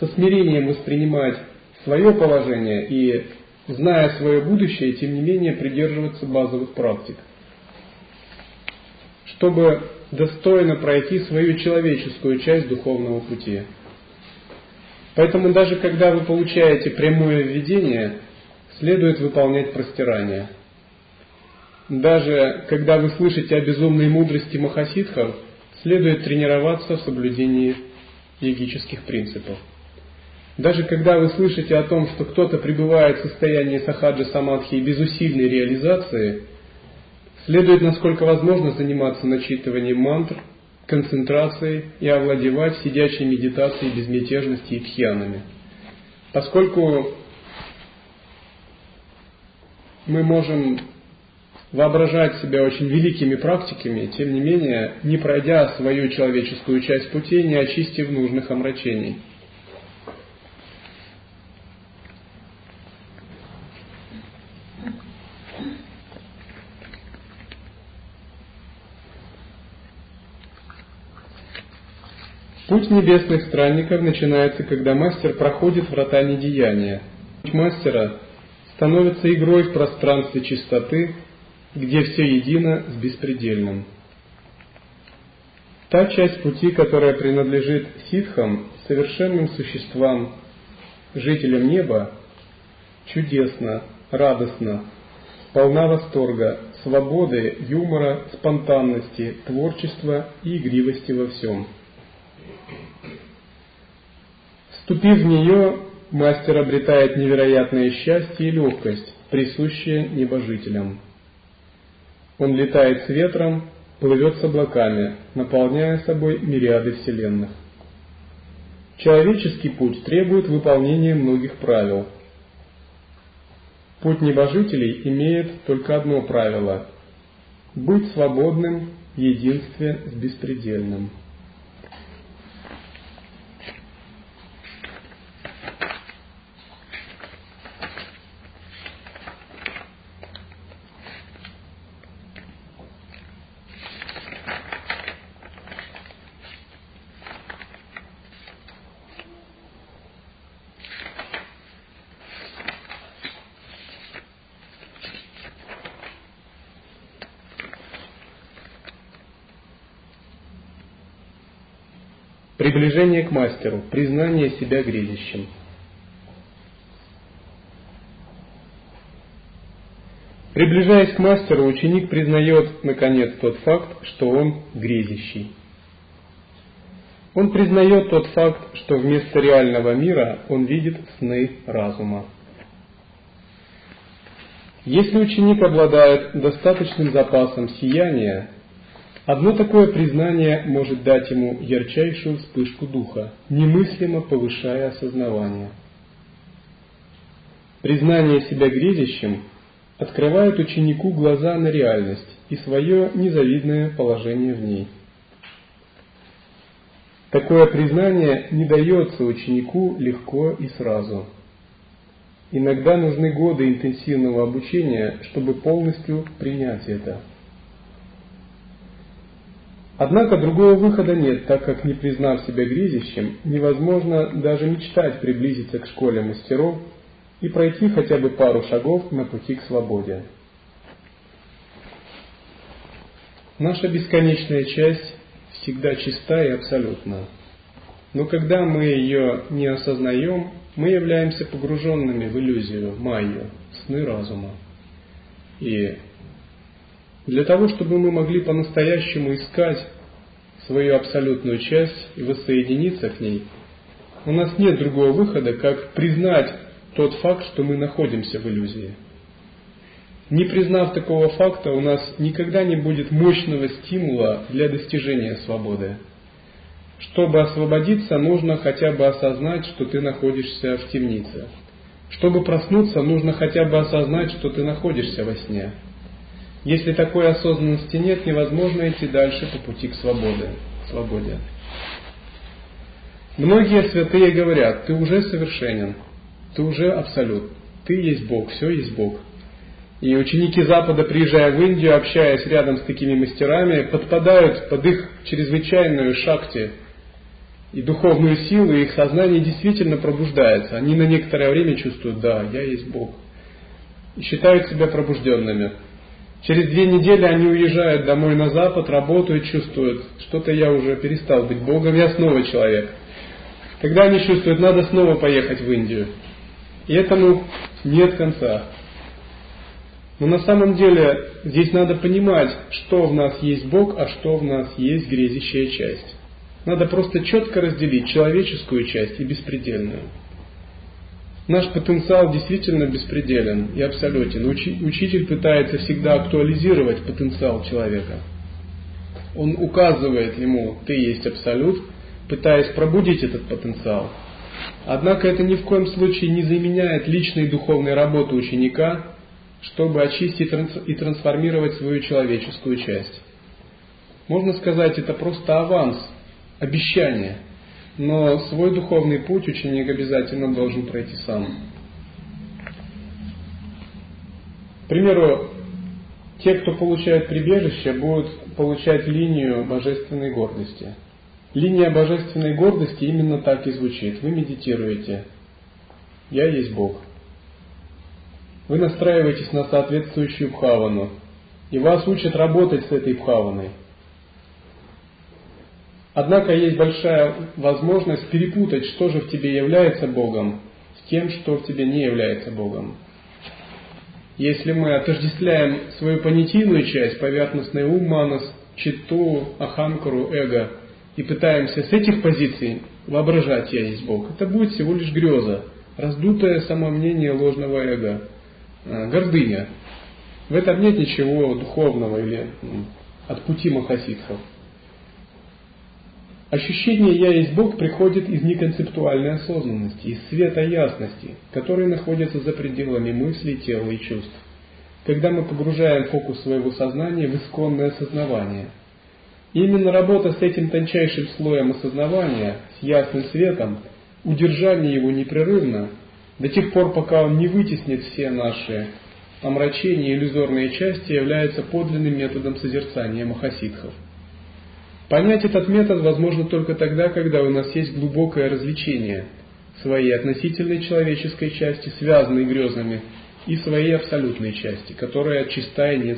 со смирением воспринимать свое положение и, зная свое будущее, тем не менее придерживаться базовых практик. Чтобы достойно пройти свою человеческую часть духовного пути. Поэтому даже когда вы получаете прямое введение, следует выполнять простирание. Даже когда вы слышите о безумной мудрости махасидхов, следует тренироваться в соблюдении йогических принципов. Даже когда вы слышите о том, что кто-то пребывает в состоянии сахаджа самадхи и безусильной реализации, следует насколько возможно заниматься начитыванием мантр, концентрацией и овладевать сидячей медитацией безмятежности и тхьянами. Поскольку мы можем воображать себя очень великими практиками, тем не менее, не пройдя свою человеческую часть пути, не очистив нужных омрачений – Путь небесных странников начинается, когда мастер проходит врата недеяния. Путь мастера становится игрой в пространстве чистоты, где все едино с беспредельным. Та часть пути, которая принадлежит ситхам, совершенным существам, жителям неба, чудесна, радостна, полна восторга, свободы, юмора, спонтанности, творчества и игривости во всем – Вступив в нее, мастер обретает невероятное счастье и легкость, присущие небожителям. Он летает с ветром, плывет с облаками, наполняя собой мириады вселенных. Человеческий путь требует выполнения многих правил. Путь небожителей имеет только одно правило – быть свободным в единстве с беспредельным. Приближение к мастеру, признание себя грезящим. Приближаясь к мастеру, ученик признает, наконец, тот факт, что он грезящий. Он признает тот факт, что вместо реального мира он видит сны разума. Если ученик обладает достаточным запасом сияния, Одно такое признание может дать ему ярчайшую вспышку духа, немыслимо повышая осознавание. Признание себя грезящим открывает ученику глаза на реальность и свое незавидное положение в ней. Такое признание не дается ученику легко и сразу. Иногда нужны годы интенсивного обучения, чтобы полностью принять это. Однако другого выхода нет, так как не признав себя грезящим, невозможно даже мечтать приблизиться к школе мастеров и пройти хотя бы пару шагов на пути к свободе. Наша бесконечная часть всегда чиста и абсолютна. Но когда мы ее не осознаем, мы являемся погруженными в иллюзию, майю, сны разума. И для того, чтобы мы могли по-настоящему искать свою абсолютную часть и воссоединиться к ней, у нас нет другого выхода, как признать тот факт, что мы находимся в иллюзии. Не признав такого факта, у нас никогда не будет мощного стимула для достижения свободы. Чтобы освободиться, нужно хотя бы осознать, что ты находишься в темнице. Чтобы проснуться, нужно хотя бы осознать, что ты находишься во сне. Если такой осознанности нет, невозможно идти дальше по пути к свободе. свободе. Многие святые говорят, ты уже совершенен, ты уже абсолют, ты есть Бог, все есть Бог. И ученики Запада, приезжая в Индию, общаясь рядом с такими мастерами, подпадают под их чрезвычайную шакти и духовную силу, и их сознание действительно пробуждается. Они на некоторое время чувствуют, да, я есть Бог. И считают себя пробужденными. Через две недели они уезжают домой на Запад, работают, чувствуют, что-то я уже перестал быть Богом, я снова человек. Когда они чувствуют, надо снова поехать в Индию. И этому нет конца. Но на самом деле здесь надо понимать, что в нас есть Бог, а что в нас есть грезящая часть. Надо просто четко разделить человеческую часть и беспредельную. Наш потенциал действительно беспределен и абсолютен. Учитель пытается всегда актуализировать потенциал человека. Он указывает ему, ты есть абсолют, пытаясь пробудить этот потенциал. Однако это ни в коем случае не заменяет личной духовной работы ученика, чтобы очистить и трансформировать свою человеческую часть. Можно сказать, это просто аванс, обещание – но свой духовный путь ученик обязательно должен пройти сам. К примеру, те, кто получает прибежище, будут получать линию божественной гордости. Линия божественной гордости именно так и звучит. Вы медитируете. Я есть Бог. Вы настраиваетесь на соответствующую бхавану. И вас учат работать с этой бхаваной – Однако есть большая возможность перепутать, что же в тебе является Богом, с тем, что в тебе не является Богом. Если мы отождествляем свою понятийную часть, поверхностный ум, манас, читу, аханкару, эго, и пытаемся с этих позиций воображать «я есть Бог», это будет всего лишь греза, раздутое самомнение ложного эго, э, гордыня. В этом нет ничего духовного или от пути махасидхов. Ощущение «я есть Бог» приходит из неконцептуальной осознанности, из света ясности, который находится за пределами мыслей, тела и чувств. Когда мы погружаем фокус своего сознания в исконное осознавание. И именно работа с этим тончайшим слоем осознавания, с ясным светом, удержание его непрерывно, до тех пор, пока он не вытеснит все наши омрачения и иллюзорные части, является подлинным методом созерцания махасидхов – Понять этот метод возможно только тогда, когда у нас есть глубокое развлечение своей относительной человеческой части, связанной грезами, и своей абсолютной части, которая чистая и не.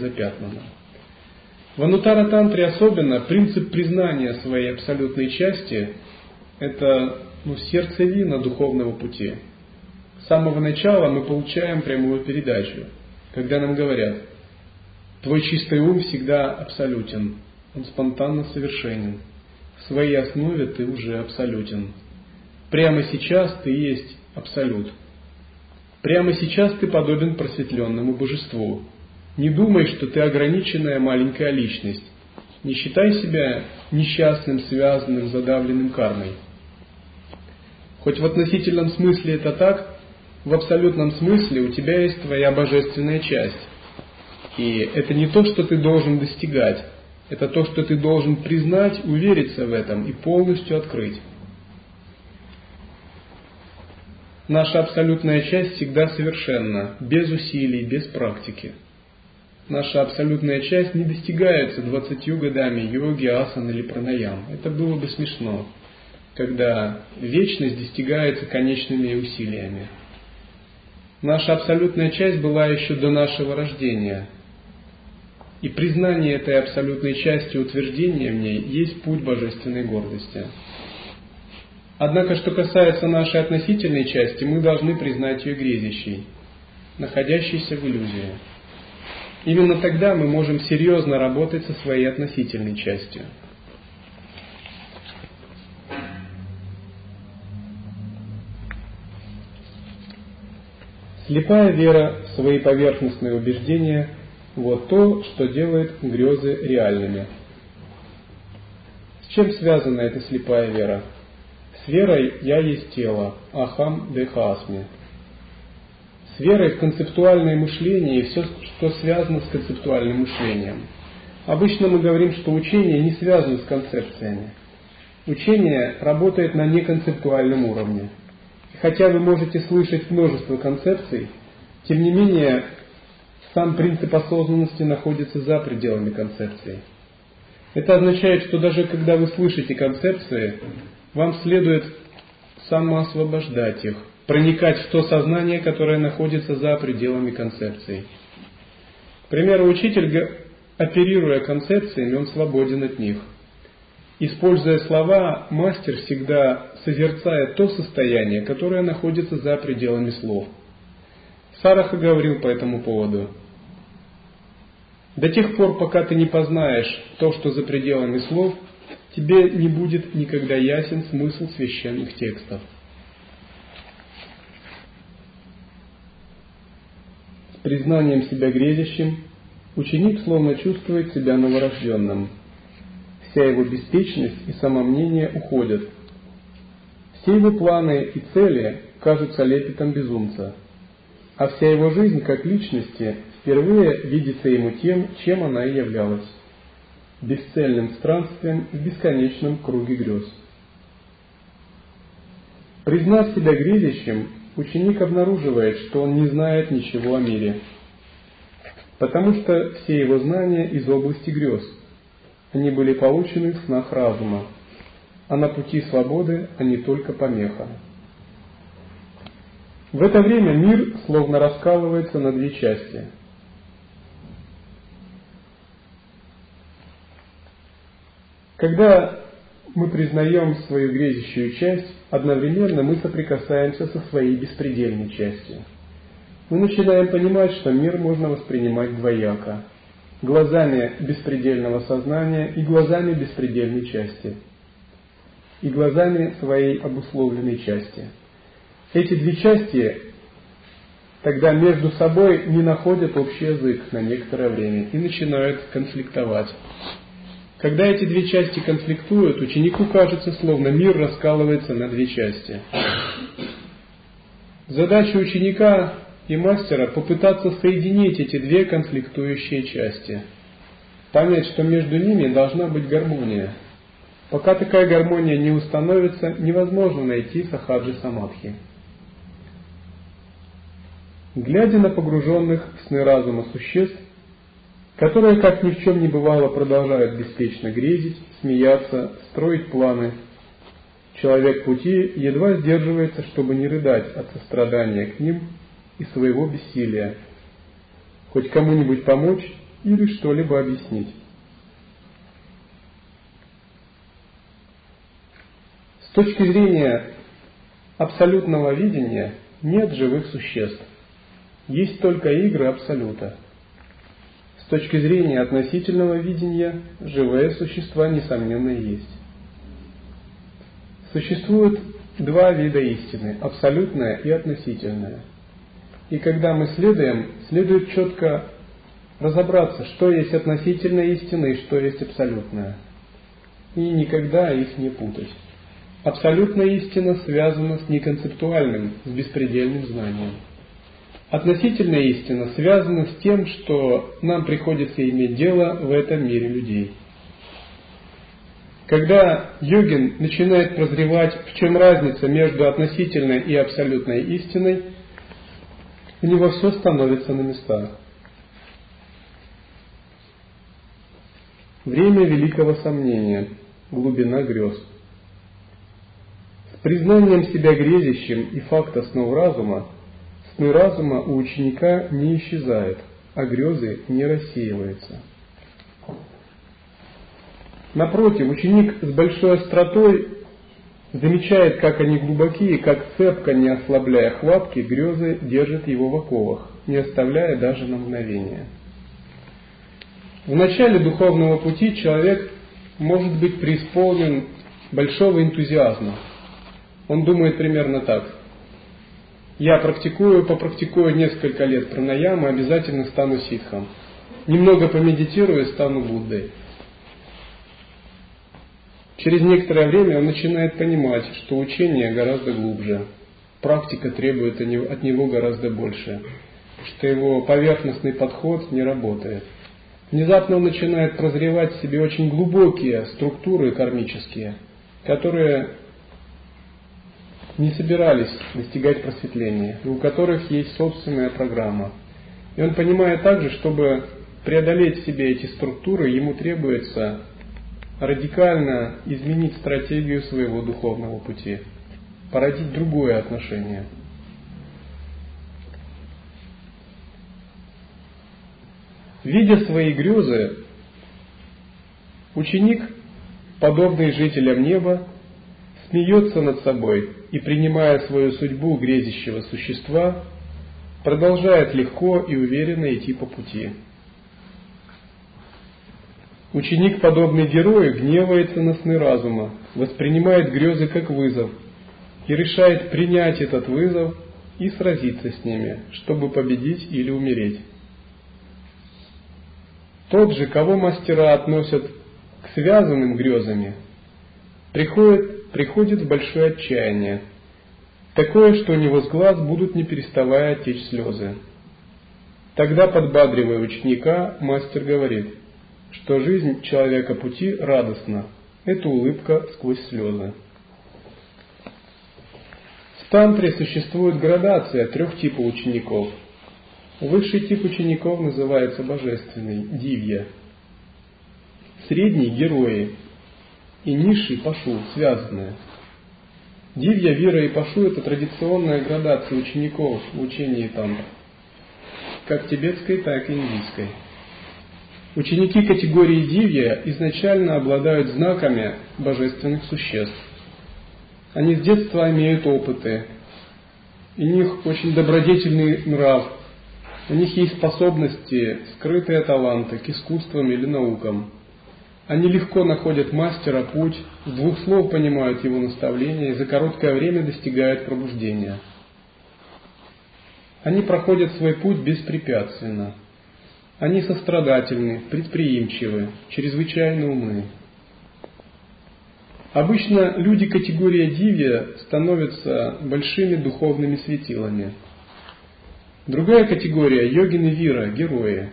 В Анутара Тантре особенно принцип признания своей абсолютной части – это ну, сердцевина духовного пути. С самого начала мы получаем прямую передачу, когда нам говорят «Твой чистый ум всегда абсолютен, он спонтанно совершенен. В своей основе ты уже абсолютен. Прямо сейчас ты есть абсолют. Прямо сейчас ты подобен просветленному божеству. Не думай, что ты ограниченная маленькая личность. Не считай себя несчастным, связанным, задавленным кармой. Хоть в относительном смысле это так, в абсолютном смысле у тебя есть твоя божественная часть – И это не то, что ты должен достигать, это то, что ты должен признать, увериться в этом и полностью открыть. Наша абсолютная часть всегда совершенна, без усилий, без практики. Наша абсолютная часть не достигается двадцатью годами йоги, асан или пранаям. Это было бы смешно, когда вечность достигается конечными усилиями. Наша абсолютная часть была еще до нашего рождения. И признание этой абсолютной части, утверждение в ней, есть путь божественной гордости. Однако, что касается нашей относительной части, мы должны признать ее грезящей, находящейся в иллюзии. Именно тогда мы можем серьезно работать со своей относительной частью. Слепая вера в свои поверхностные убеждения – вот то, что делает грезы реальными. С чем связана эта слепая вера? С верой «я есть тело», «ахам дехасми». С верой в концептуальное мышление и все, что связано с концептуальным мышлением. Обычно мы говорим, что учение не связано с концепциями. Учение работает на неконцептуальном уровне. Хотя вы можете слышать множество концепций, тем не менее сам принцип осознанности находится за пределами концепции. Это означает, что даже когда вы слышите концепции, вам следует самоосвобождать их, проникать в то сознание, которое находится за пределами концепции. К примеру, учитель, оперируя концепциями, он свободен от них. Используя слова, мастер всегда созерцает то состояние, которое находится за пределами слов. Сараха говорил по этому поводу. До тех пор, пока ты не познаешь то, что за пределами слов – тебе не будет никогда ясен смысл священных текстов. С признанием себя грезящим ученик словно чувствует себя новорожденным. Вся его беспечность и самомнение уходят. Все его планы и цели кажутся лепетом безумца, а вся его жизнь как личности впервые видится ему тем, чем она и являлась бесцельным странствием в бесконечном круге грез. Признав себя грезящим, ученик обнаруживает, что он не знает ничего о мире, потому что все его знания из области грез. Они были получены в снах разума, а на пути свободы они только помеха. В это время мир словно раскалывается на две части – Когда мы признаем свою грезящую часть, одновременно мы соприкасаемся со своей беспредельной частью. Мы начинаем понимать, что мир можно воспринимать двояко. Глазами беспредельного сознания и глазами беспредельной части. И глазами своей обусловленной части. Эти две части тогда между собой не находят общий язык на некоторое время и начинают конфликтовать. Когда эти две части конфликтуют, ученику кажется, словно мир раскалывается на две части. Задача ученика и мастера попытаться соединить эти две конфликтующие части. Понять, что между ними должна быть гармония. Пока такая гармония не установится, невозможно найти сахаджи самадхи. Глядя на погруженных в сны разума существ, которые, как ни в чем не бывало, продолжают беспечно грезить, смеяться, строить планы. Человек пути едва сдерживается, чтобы не рыдать от сострадания к ним и своего бессилия, хоть кому-нибудь помочь или что-либо объяснить. С точки зрения абсолютного видения нет живых существ, есть только игры Абсолюта – с точки зрения относительного видения, живые существа, несомненно, есть. Существует два вида истины – абсолютная и относительная. И когда мы следуем, следует четко разобраться, что есть относительная истина и что есть абсолютная. И никогда их не путать. Абсолютная истина связана с неконцептуальным, с беспредельным знанием. Относительная истина связана с тем, что нам приходится иметь дело в этом мире людей. Когда йогин начинает прозревать, в чем разница между относительной и абсолютной истиной, у него все становится на места. Время великого сомнения, глубина грез. С признанием себя грезящим и факта снов разума, сны разума у ученика не исчезают, а грезы не рассеиваются. Напротив, ученик с большой остротой замечает, как они глубокие, как цепко, не ослабляя хватки, грезы держат его в оковах, не оставляя даже на мгновение – в начале духовного пути человек может быть преисполнен большого энтузиазма. Он думает примерно так. Я практикую, попрактикую несколько лет пранаямы, обязательно стану ситхом. Немного помедитирую, стану Буддой. Через некоторое время он начинает понимать, что учение гораздо глубже, практика требует от него гораздо больше, что его поверхностный подход не работает – Внезапно он начинает прозревать в себе очень глубокие структуры кармические, которые не собирались достигать просветления, и у которых есть собственная программа. И он понимает также, чтобы преодолеть в себе эти структуры, ему требуется радикально изменить стратегию своего духовного пути, породить другое отношение – Видя свои грезы, ученик, подобный жителям неба, смеется над собой и, принимая свою судьбу грезящего существа, продолжает легко и уверенно идти по пути. Ученик, подобный герою, гневается на сны разума, воспринимает грезы как вызов и решает принять этот вызов и сразиться с ними, чтобы победить или умереть. Тот же, кого мастера относят к связанным грезами, приходит, приходит в большое отчаяние, такое, что у него с глаз будут не переставая течь слезы. Тогда, подбадривая ученика, мастер говорит, что жизнь человека пути радостна, это улыбка сквозь слезы. В тантре существует градация трех типов учеников – Высший тип учеников называется божественный, дивья. Средний – герои. И низший – пашу, связанные. Дивья, вера и пашу – это традиционная градация учеников в учении тантра. Как тибетской, так и индийской. Ученики категории дивья изначально обладают знаками божественных существ. Они с детства имеют опыты, у них очень добродетельный нрав, у них есть способности, скрытые таланты к искусствам или наукам. Они легко находят мастера путь, с двух слов понимают его наставления и за короткое время достигают пробуждения. Они проходят свой путь беспрепятственно. Они сострадательны, предприимчивы, чрезвычайно умны. Обычно люди категории дивья становятся большими духовными светилами – Другая категория – йогины вира, герои.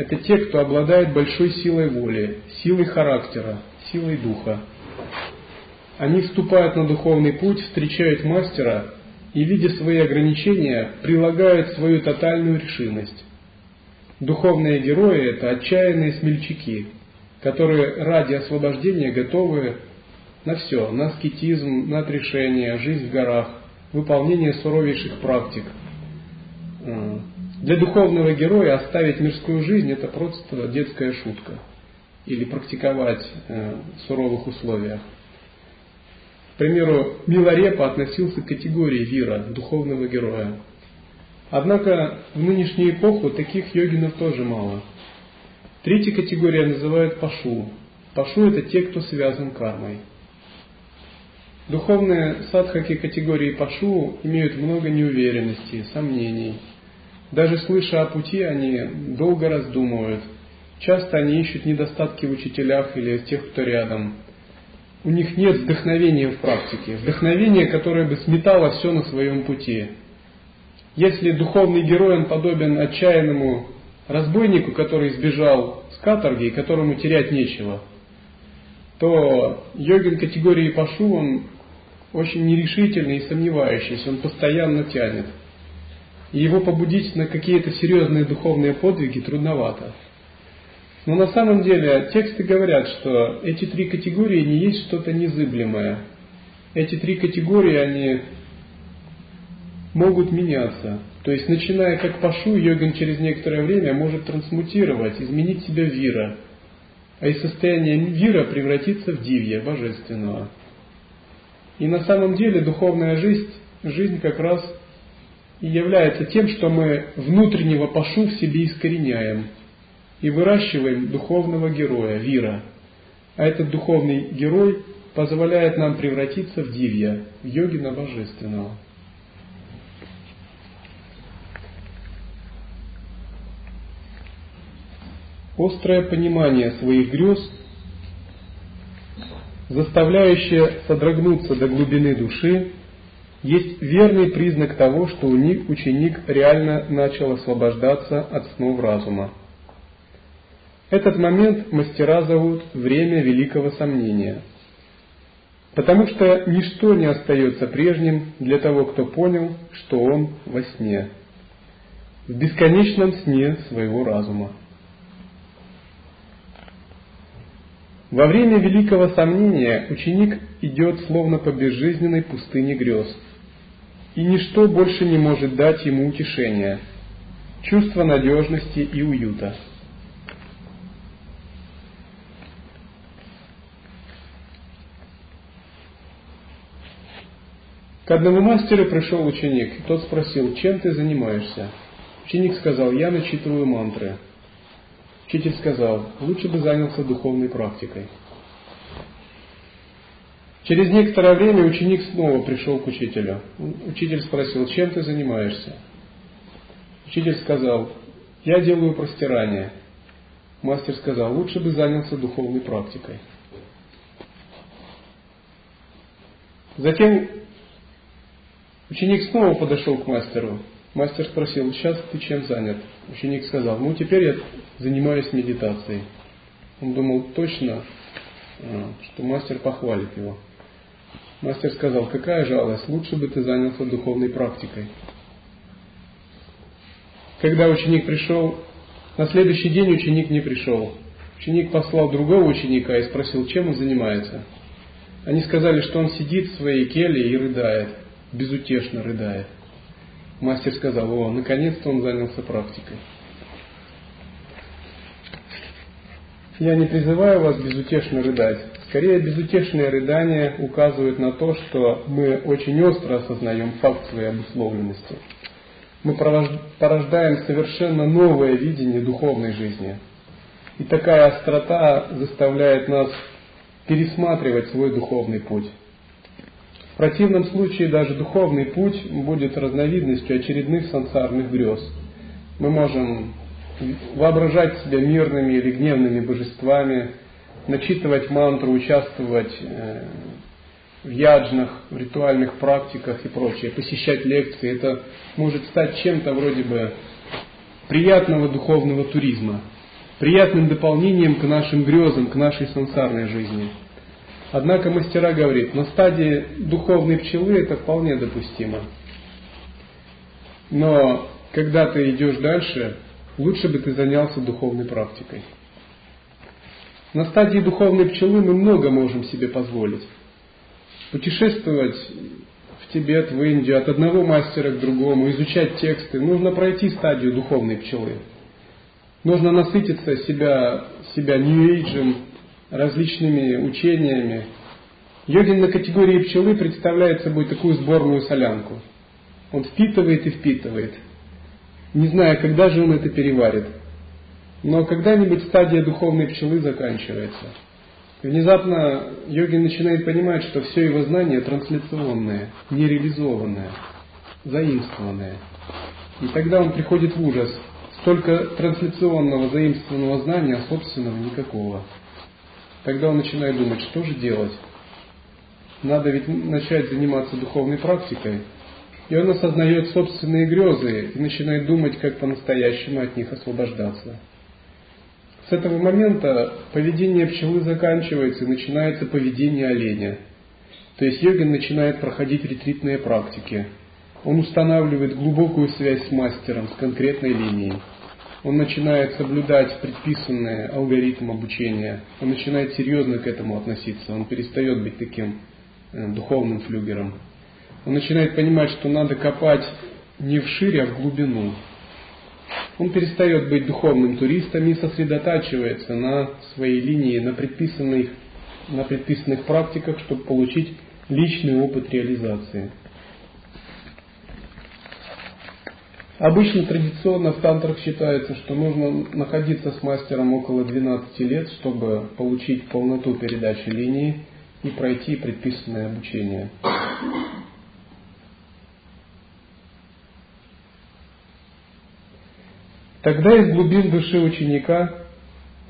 Это те, кто обладает большой силой воли, силой характера, силой духа. Они вступают на духовный путь, встречают мастера и, видя свои ограничения, прилагают свою тотальную решимость. Духовные герои – это отчаянные смельчаки, которые ради освобождения готовы на все, на аскетизм, на отрешение, жизнь в горах, выполнение суровейших практик – для духовного героя оставить мирскую жизнь это просто детская шутка. Или практиковать э, в суровых условиях. К примеру, Миларепа относился к категории вира, духовного героя. Однако в нынешнюю эпоху таких йогинов тоже мало. Третья категория называют пашу. Пашу это те, кто связан кармой. Духовные садхаки категории пашу имеют много неуверенности, сомнений – даже слыша о пути, они долго раздумывают. Часто они ищут недостатки в учителях или тех, кто рядом. У них нет вдохновения в практике, вдохновения, которое бы сметало все на своем пути. Если духовный герой, он подобен отчаянному разбойнику, который сбежал с каторги и которому терять нечего, то йогин категории Пашу, он очень нерешительный и сомневающийся, он постоянно тянет. Его побудить на какие-то серьезные духовные подвиги трудновато. Но на самом деле тексты говорят, что эти три категории не есть что-то незыблемое. Эти три категории, они могут меняться. То есть, начиная как Пашу, йогин через некоторое время может трансмутировать, изменить себя вира, а из состояния вира превратиться в дивья, божественного. И на самом деле духовная жизнь, жизнь как раз и является тем, что мы внутреннего Пашу в себе искореняем и выращиваем духовного героя, вира. А этот духовный герой позволяет нам превратиться в дивья, в йогина божественного. острое понимание своих грез, заставляющее содрогнуться до глубины души, есть верный признак того, что у них ученик реально начал освобождаться от снов разума. Этот момент мастера зовут время великого сомнения, потому что ничто не остается прежним для того, кто понял, что он во сне, в бесконечном сне своего разума. Во время великого сомнения ученик идет словно по безжизненной пустыне грез, и ничто больше не может дать ему утешения, чувство надежности и уюта. К одному мастеру пришел ученик, и тот спросил, чем ты занимаешься? Ученик сказал, я начитываю мантры. Учитель сказал, лучше бы занялся духовной практикой. Через некоторое время ученик снова пришел к учителю. Учитель спросил, чем ты занимаешься? Учитель сказал, я делаю простирание. Мастер сказал, лучше бы занялся духовной практикой. Затем ученик снова подошел к мастеру Мастер спросил, сейчас ты чем занят? Ученик сказал, ну теперь я занимаюсь медитацией. Он думал точно, а, что мастер похвалит его. Мастер сказал, какая жалость, лучше бы ты занялся духовной практикой. Когда ученик пришел, на следующий день ученик не пришел. Ученик послал другого ученика и спросил, чем он занимается. Они сказали, что он сидит в своей келье и рыдает, безутешно рыдает. Мастер сказал, о, наконец-то он занялся практикой. Я не призываю вас безутешно рыдать. Скорее, безутешные рыдания указывают на то, что мы очень остро осознаем факт своей обусловленности. Мы порождаем совершенно новое видение духовной жизни. И такая острота заставляет нас пересматривать свой духовный путь противном случае даже духовный путь будет разновидностью очередных сансарных грез. Мы можем воображать себя мирными или гневными божествами, начитывать мантру, участвовать э, в яджнах, в ритуальных практиках и прочее, посещать лекции. Это может стать чем-то вроде бы приятного духовного туризма, приятным дополнением к нашим грезам, к нашей сансарной жизни – Однако мастера говорит, на стадии духовной пчелы это вполне допустимо. Но когда ты идешь дальше, лучше бы ты занялся духовной практикой. На стадии духовной пчелы мы много можем себе позволить. Путешествовать в Тибет, в Индию, от одного мастера к другому, изучать тексты. Нужно пройти стадию духовной пчелы. Нужно насытиться себя, себя нью-эйджем, различными учениями. Йогин на категории пчелы представляет собой такую сборную солянку. Он впитывает и впитывает, не зная, когда же он это переварит. Но когда-нибудь стадия духовной пчелы заканчивается. Внезапно йогин начинает понимать, что все его знание трансляционное, нереализованное, заимствованное. И тогда он приходит в ужас. Столько трансляционного заимствованного знания, а собственного никакого. Тогда он начинает думать, что же делать. Надо ведь начать заниматься духовной практикой. И он осознает собственные грезы и начинает думать, как по-настоящему от них освобождаться. С этого момента поведение пчелы заканчивается и начинается поведение оленя. То есть йогин начинает проходить ретритные практики. Он устанавливает глубокую связь с мастером, с конкретной линией. Он начинает соблюдать предписанный алгоритм обучения. Он начинает серьезно к этому относиться. Он перестает быть таким э, духовным флюгером. Он начинает понимать, что надо копать не вширь, а в глубину. Он перестает быть духовным туристом и сосредотачивается на своей линии, на предписанных, на предписанных практиках, чтобы получить личный опыт реализации. Обычно традиционно в тантрах считается, что нужно находиться с мастером около 12 лет, чтобы получить полноту передачи линии и пройти предписанное обучение. Тогда из глубин души ученика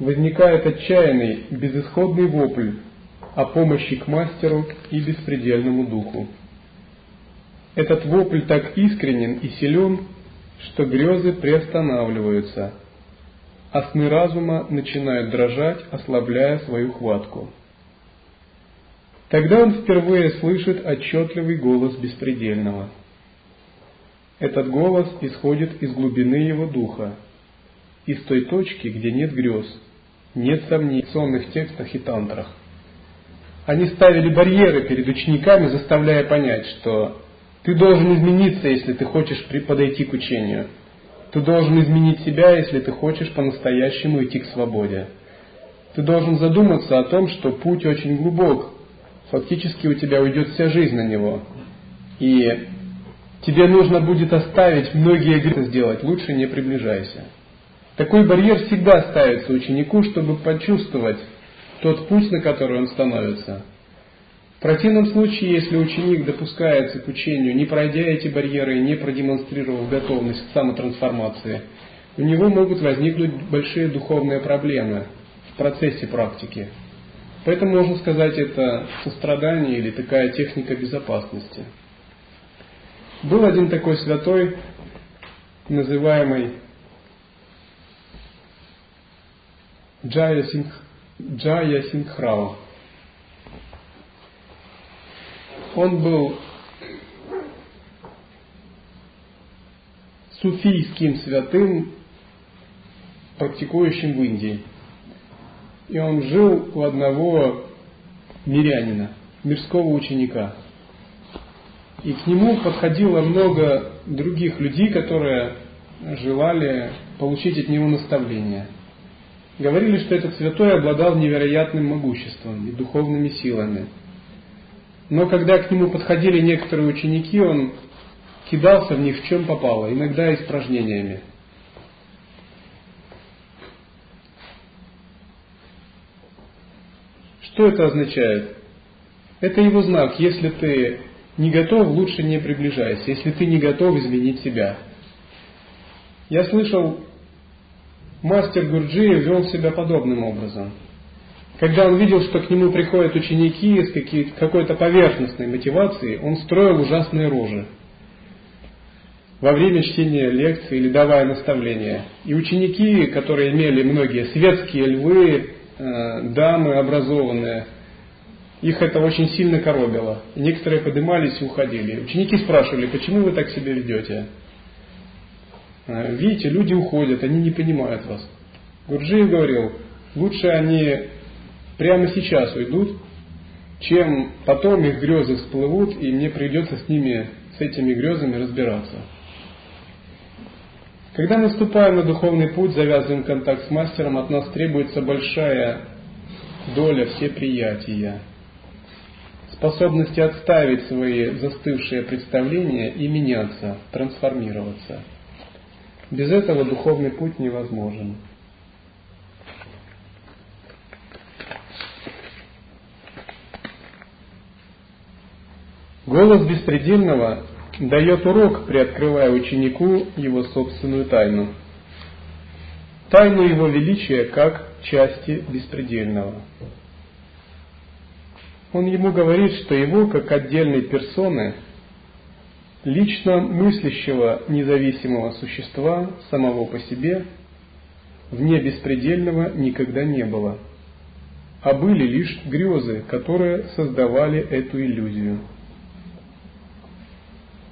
возникает отчаянный, безысходный вопль о помощи к мастеру и беспредельному духу. Этот вопль так искренен и силен, что грезы приостанавливаются, а сны разума начинают дрожать, ослабляя свою хватку. Тогда он впервые слышит отчетливый голос беспредельного – этот голос исходит из глубины его духа, из той точки, где нет грез, нет сомнений в сонных текстах и тантрах. Они ставили барьеры перед учениками, заставляя понять, что ты должен измениться, если ты хочешь подойти к учению. Ты должен изменить себя, если ты хочешь по-настоящему идти к свободе. Ты должен задуматься о том, что путь очень глубок. Фактически у тебя уйдет вся жизнь на него. И тебе нужно будет оставить многие грехи сделать, лучше не приближайся. Такой барьер всегда ставится ученику, чтобы почувствовать тот путь, на который он становится. В противном случае, если ученик допускается к учению, не пройдя эти барьеры и не продемонстрировав готовность к самотрансформации, у него могут возникнуть большие духовные проблемы в процессе практики. Поэтому можно сказать, это сострадание или такая техника безопасности – был один такой святой, называемый Джая, Сингх, Джая Сингхрау. Он был суфийским святым, практикующим в Индии. И он жил у одного мирянина, мирского ученика – и к нему подходило много других людей, которые желали получить от него наставления. Говорили, что этот святой обладал невероятным могуществом и духовными силами. Но когда к нему подходили некоторые ученики, он кидался в них в чем попало, иногда испражнениями. Что это означает? Это его знак. Если ты не готов, лучше не приближайся, если ты не готов изменить себя. Я слышал, мастер Гурджи вел себя подобным образом. Когда он видел, что к нему приходят ученики с какой-то поверхностной мотивацией, он строил ужасные рожи во время чтения лекции или давая наставления. И ученики, которые имели многие светские львы, э, дамы образованные, их это очень сильно коробило. Некоторые поднимались и уходили. Ученики спрашивали, почему вы так себя ведете? А, видите, люди уходят, они не понимают вас. Гурджиев говорил, лучше они прямо сейчас уйдут, чем потом их грезы всплывут, и мне придется с ними, с этими грезами разбираться. Когда мы вступаем на духовный путь, завязываем контакт с мастером, от нас требуется большая доля всеприятия способности отставить свои застывшие представления и меняться, трансформироваться. Без этого духовный путь невозможен. Голос беспредельного дает урок, приоткрывая ученику его собственную тайну. Тайну его величия как части беспредельного. Он ему говорит, что его, как отдельной персоны, лично мыслящего независимого существа самого по себе вне беспредельного никогда не было, а были лишь грезы, которые создавали эту иллюзию.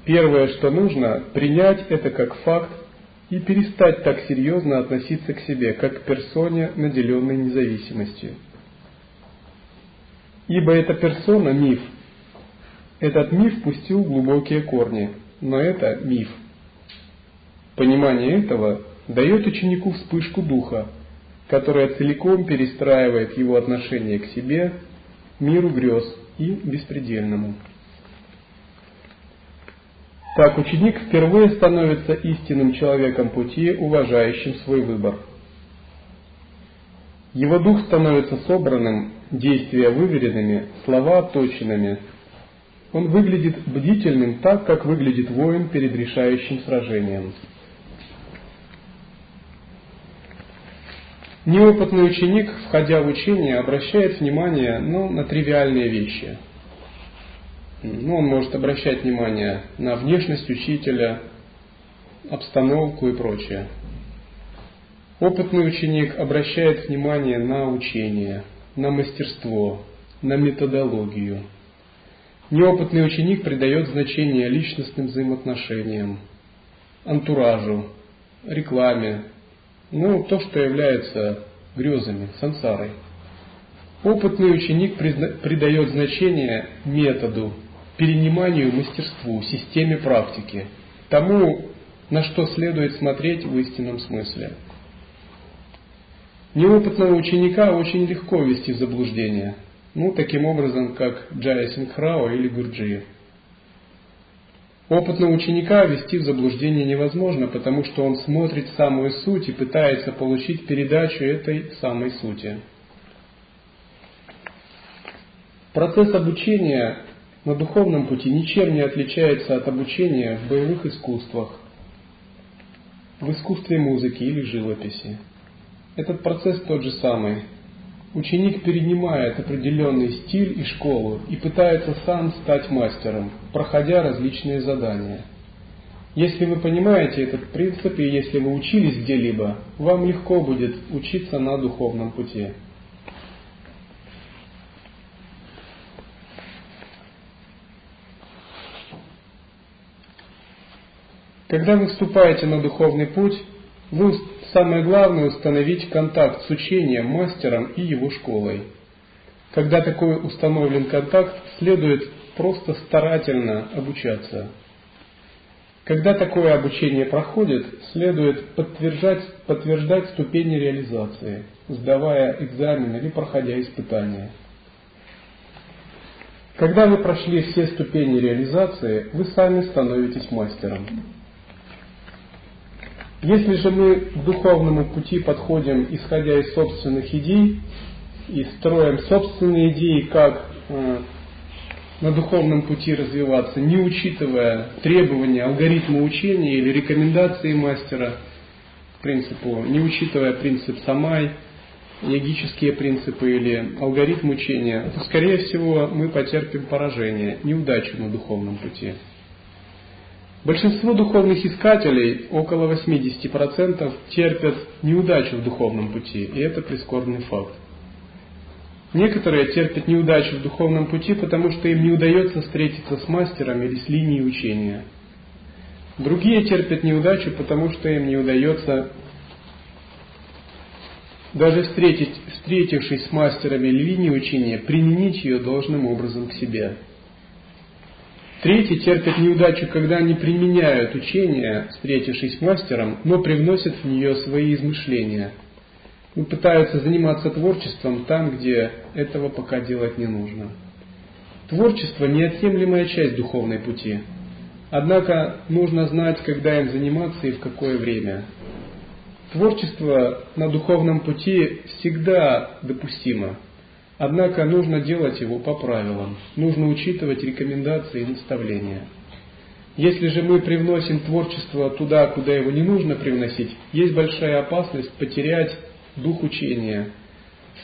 Первое, что нужно, принять это как факт и перестать так серьезно относиться к себе, как к персоне, наделенной независимостью. Ибо эта персона – миф. Этот миф пустил глубокие корни, но это миф. Понимание этого дает ученику вспышку духа, которая целиком перестраивает его отношение к себе, миру грез и беспредельному. Так ученик впервые становится истинным человеком пути, уважающим свой выбор. Его дух становится собранным, действия выверенными, слова отточенными. Он выглядит бдительным так, как выглядит воин перед решающим сражением. Неопытный ученик, входя в учение, обращает внимание ну, на тривиальные вещи – ну, он может обращать внимание на внешность учителя, обстановку и прочее. Опытный ученик обращает внимание на учение, на мастерство, на методологию. Неопытный ученик придает значение личностным взаимоотношениям, антуражу, рекламе, ну, то, что является грезами, сансарой. Опытный ученик придает значение методу, перениманию мастерству, системе практики, тому, на что следует смотреть в истинном смысле. Неопытного ученика очень легко ввести в заблуждение, ну, таким образом, как Джая Сингхрао или Гурджиев. Опытного ученика ввести в заблуждение невозможно, потому что он смотрит самую суть и пытается получить передачу этой самой сути. Процесс обучения на духовном пути ничем не отличается от обучения в боевых искусствах, в искусстве музыки или живописи. Этот процесс тот же самый. Ученик перенимает определенный стиль и школу и пытается сам стать мастером, проходя различные задания. Если вы понимаете этот принцип и если вы учились где-либо, вам легко будет учиться на духовном пути. Когда вы вступаете на духовный путь, вы, самое главное установить контакт с учением, мастером и его школой. Когда такой установлен контакт, следует просто старательно обучаться. Когда такое обучение проходит, следует подтверждать, подтверждать ступени реализации, сдавая экзамен или проходя испытания. Когда вы прошли все ступени реализации, вы сами становитесь мастером. Если же мы к духовному пути подходим, исходя из собственных идей, и строим собственные идеи, как э, на духовном пути развиваться, не учитывая требования, алгоритма учения или рекомендации мастера, принципу, не учитывая принцип самай, йогические принципы или алгоритм учения, то, скорее всего, мы потерпим поражение, неудачу на духовном пути. Большинство духовных искателей, около 80%, терпят неудачу в духовном пути, и это прискорбный факт. Некоторые терпят неудачу в духовном пути, потому что им не удается встретиться с мастером или с линией учения. Другие терпят неудачу, потому что им не удается даже встретить, встретившись с мастером или линией учения, применить ее должным образом к себе – Третьи терпят неудачу, когда они применяют учение, встретившись с мастером, но привносят в нее свои измышления. И пытаются заниматься творчеством там, где этого пока делать не нужно. Творчество – неотъемлемая часть духовной пути. Однако нужно знать, когда им заниматься и в какое время. Творчество на духовном пути всегда допустимо – Однако нужно делать его по правилам, нужно учитывать рекомендации и наставления. Если же мы привносим творчество туда, куда его не нужно привносить, есть большая опасность потерять дух учения,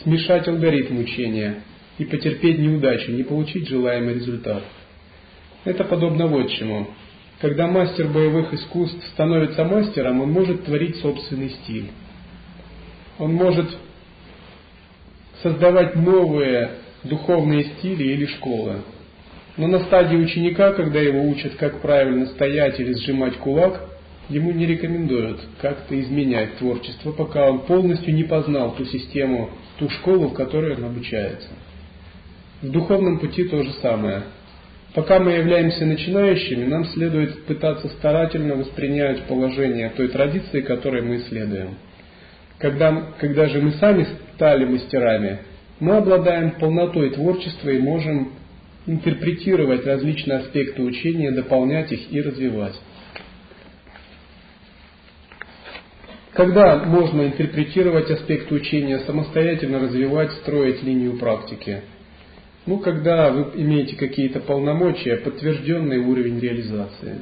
смешать алгоритм учения и потерпеть неудачу, не получить желаемый результат. Это подобно вот чему. когда мастер боевых искусств становится мастером, он может творить собственный стиль. Он может создавать новые духовные стили или школы. Но на стадии ученика, когда его учат, как правильно стоять или сжимать кулак, ему не рекомендуют как-то изменять творчество, пока он полностью не познал ту систему, ту школу, в которой он обучается. В духовном пути то же самое. Пока мы являемся начинающими, нам следует пытаться старательно воспринять положение той традиции, которой мы исследуем. Когда, когда же мы сами стали мастерами, мы обладаем полнотой творчества и можем интерпретировать различные аспекты учения, дополнять их и развивать. Когда можно интерпретировать аспекты учения, самостоятельно развивать, строить линию практики? Ну, когда вы имеете какие-то полномочия, подтвержденный уровень реализации.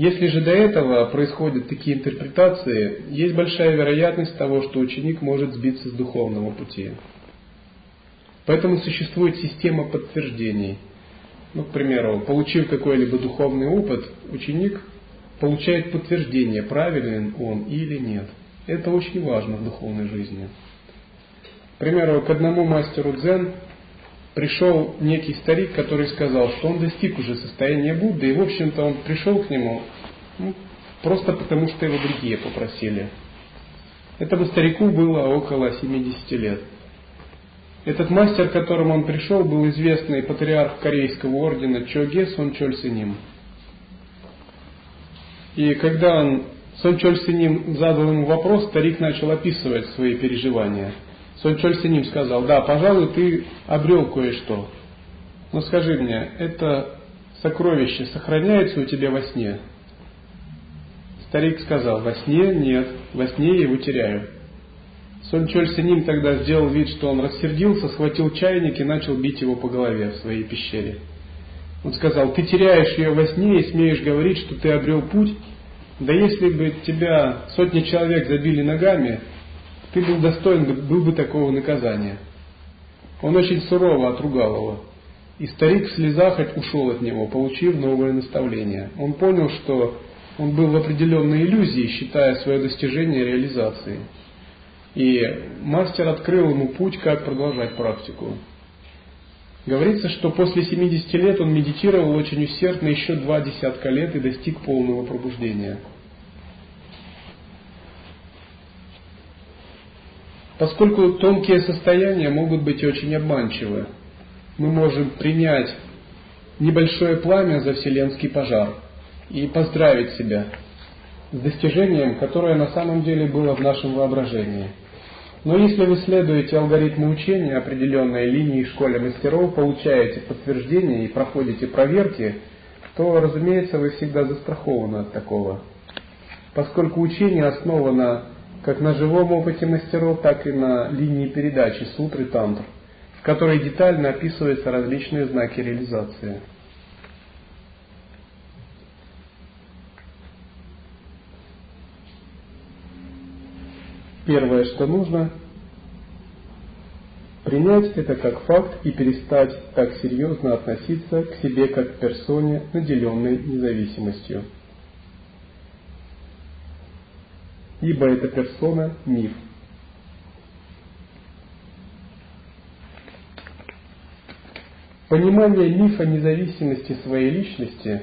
Если же до этого происходят такие интерпретации, есть большая вероятность того, что ученик может сбиться с духовного пути. Поэтому существует система подтверждений. Ну, к примеру, получив какой-либо духовный опыт, ученик получает подтверждение, правилен он или нет. Это очень важно в духовной жизни. К примеру, к одному мастеру дзен пришел некий старик, который сказал, что он достиг уже состояния Будды, и, в общем-то, он пришел к нему ну, просто потому, что его другие попросили. Этому старику было около 70 лет. Этот мастер, к которому он пришел, был известный патриарх корейского ордена Чоге Сон Чоль Синим. И когда он, Сон Чоль Синим задал ему вопрос, старик начал описывать свои переживания. Сон Чоль Синим сказал, да, пожалуй, ты обрел кое-что. Но скажи мне, это сокровище сохраняется у тебя во сне? Старик сказал, во сне нет, во сне я его теряю. Сон Чоль Синим тогда сделал вид, что он рассердился, схватил чайник и начал бить его по голове в своей пещере. Он сказал, ты теряешь ее во сне и смеешь говорить, что ты обрел путь. Да если бы тебя сотни человек забили ногами, ты был достоин был бы такого наказания. Он очень сурово отругал его. И старик в слезах ушел от него, получив новое наставление. Он понял, что он был в определенной иллюзии, считая свое достижение реализацией. И мастер открыл ему путь, как продолжать практику. Говорится, что после 70 лет он медитировал очень усердно еще два десятка лет и достиг полного пробуждения. Поскольку тонкие состояния могут быть очень обманчивы, мы можем принять небольшое пламя за вселенский пожар и поздравить себя с достижением, которое на самом деле было в нашем воображении – но если вы следуете алгоритму учения определенной линии в школе мастеров, получаете подтверждение и проходите проверки, то, разумеется, вы всегда застрахованы от такого. Поскольку учение основано как на живом опыте мастеров, так и на линии передачи сутры тантр, в которой детально описываются различные знаки реализации. Первое, что нужно, принять это как факт и перестать так серьезно относиться к себе как к персоне, наделенной независимостью. Ибо эта персона – миф. Понимание мифа независимости своей личности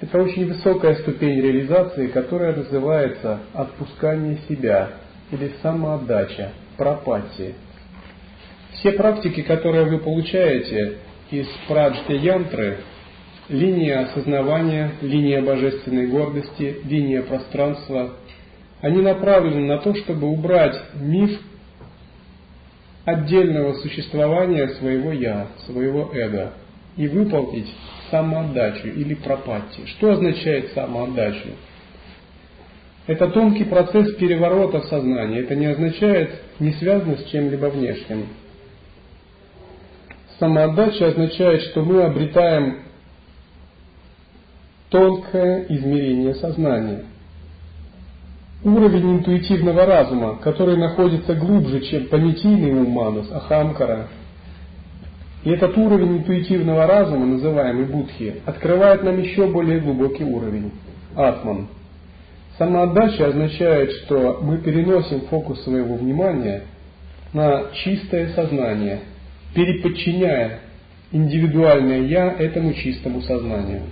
это очень высокая ступень реализации, которая называется отпускание себя или самоотдача, пропатия. Все практики, которые вы получаете из праджти янтры, линия осознавания, линия божественной гордости, линия пространства, они направлены на то, чтобы убрать миф отдельного существования своего «я», своего эго и выполнить самоотдачу или пропатти. Что означает самоотдачу? Это тонкий процесс переворота в сознании. Это не означает, не связано с чем-либо внешним. Самоотдача означает, что мы обретаем тонкое измерение сознания. Уровень интуитивного разума, который находится глубже, чем понятийный ум манус, ахамкара, И этот уровень интуитивного разума, называемый будхи, открывает нам еще более глубокий уровень – атман. Самоотдача означает, что мы переносим фокус своего внимания на чистое сознание, переподчиняя индивидуальное «я» этому чистому сознанию.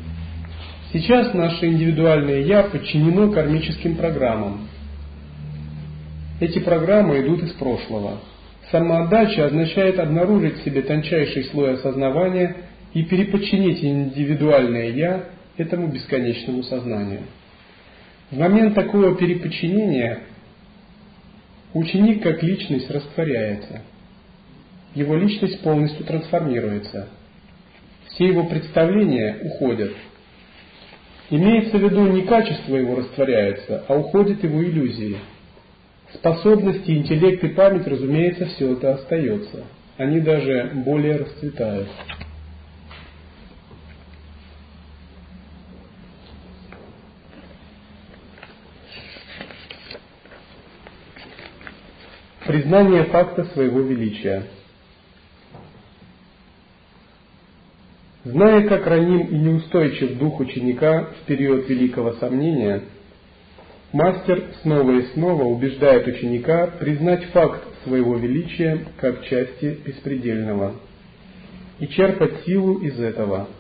Сейчас наше индивидуальное «я» подчинено кармическим программам. Эти программы идут из прошлого – Самоотдача означает обнаружить в себе тончайший слой осознавания и переподчинить индивидуальное «я» этому бесконечному сознанию. В момент такого переподчинения ученик как личность растворяется. Его личность полностью трансформируется. Все его представления уходят. Имеется в виду не качество его растворяется, а уходят его иллюзии – Способности, интеллект и память, разумеется, все это остается. Они даже более расцветают. Признание факта своего величия. Зная, как раним и неустойчив дух ученика в период великого сомнения – Мастер снова и снова убеждает ученика признать факт своего величия как части беспредельного и черпать силу из этого.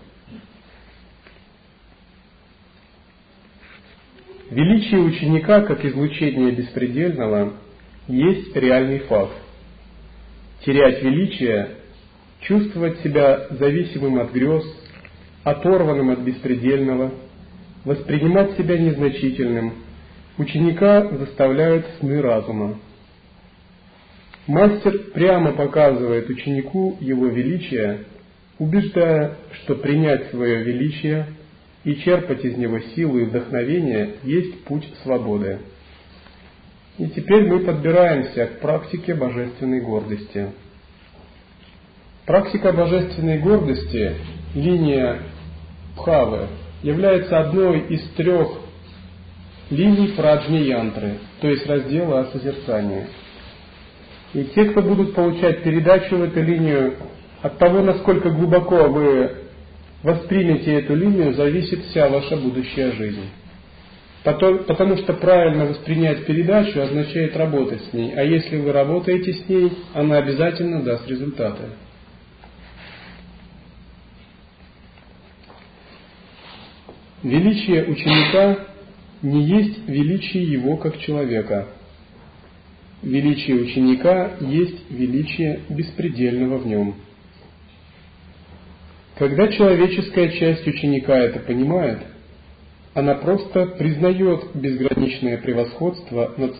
Величие ученика как излучение беспредельного есть реальный факт. Терять величие, чувствовать себя зависимым от грез, оторванным от беспредельного, воспринимать себя незначительным – Ученика заставляют сны разума. Мастер прямо показывает ученику его величие, убеждая, что принять свое величие и черпать из него силу и вдохновение есть путь свободы. И теперь мы подбираемся к практике божественной гордости. Практика божественной гордости, линия Пхавы, является одной из трех линий праджни-янтры, то есть раздела о созерцании. И те, кто будут получать передачу в эту линию, от того, насколько глубоко вы воспримете эту линию, зависит вся ваша будущая жизнь. Потому что правильно воспринять передачу означает работать с ней, а если вы работаете с ней, она обязательно даст результаты. Величие ученика не есть величие его как человека. Величие ученика есть величие беспредельного в нем. Когда человеческая часть ученика это понимает, она просто признает безграничное превосходство над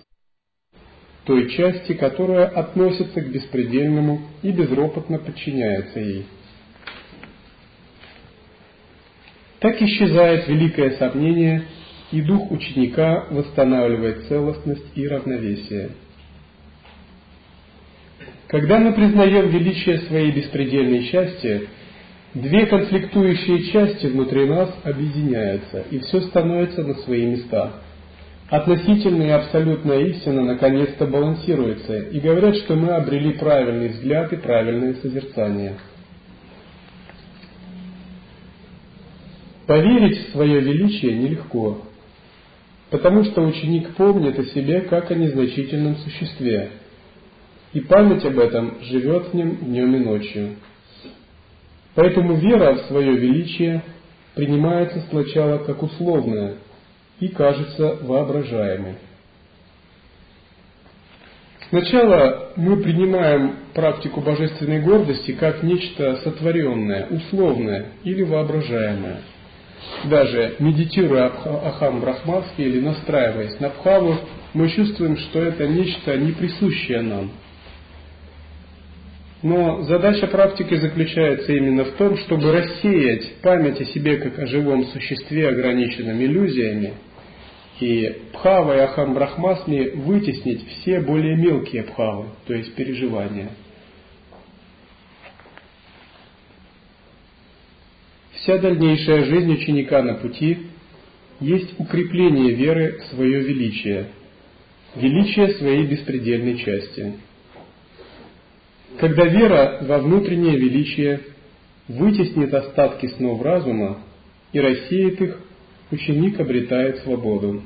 той части, которая относится к беспредельному и безропотно подчиняется ей. Так исчезает великое сомнение и дух ученика восстанавливает целостность и равновесие. Когда мы признаем величие своей беспредельной счастья, две конфликтующие части внутри нас объединяются, и все становится на свои места. Относительная и абсолютная истина наконец-то балансируется, и говорят, что мы обрели правильный взгляд и правильное созерцание. Поверить в свое величие нелегко, потому что ученик помнит о себе как о незначительном существе, и память об этом живет в нем днем и ночью. Поэтому вера в свое величие принимается сначала как условная и кажется воображаемой. Сначала мы принимаем практику божественной гордости как нечто сотворенное, условное или воображаемое – даже медитируя Ахам Брахмаски или настраиваясь на Бхаву, мы чувствуем, что это нечто не присущее нам. Но задача практики заключается именно в том, чтобы рассеять память о себе как о живом существе, ограниченном иллюзиями, и Бхава и Ахам Брахмасми вытеснить все более мелкие Бхавы, то есть переживания – Вся дальнейшая жизнь ученика на пути есть укрепление веры в свое величие, величие своей беспредельной части. Когда вера во внутреннее величие вытеснит остатки снов разума и рассеет их, ученик обретает свободу.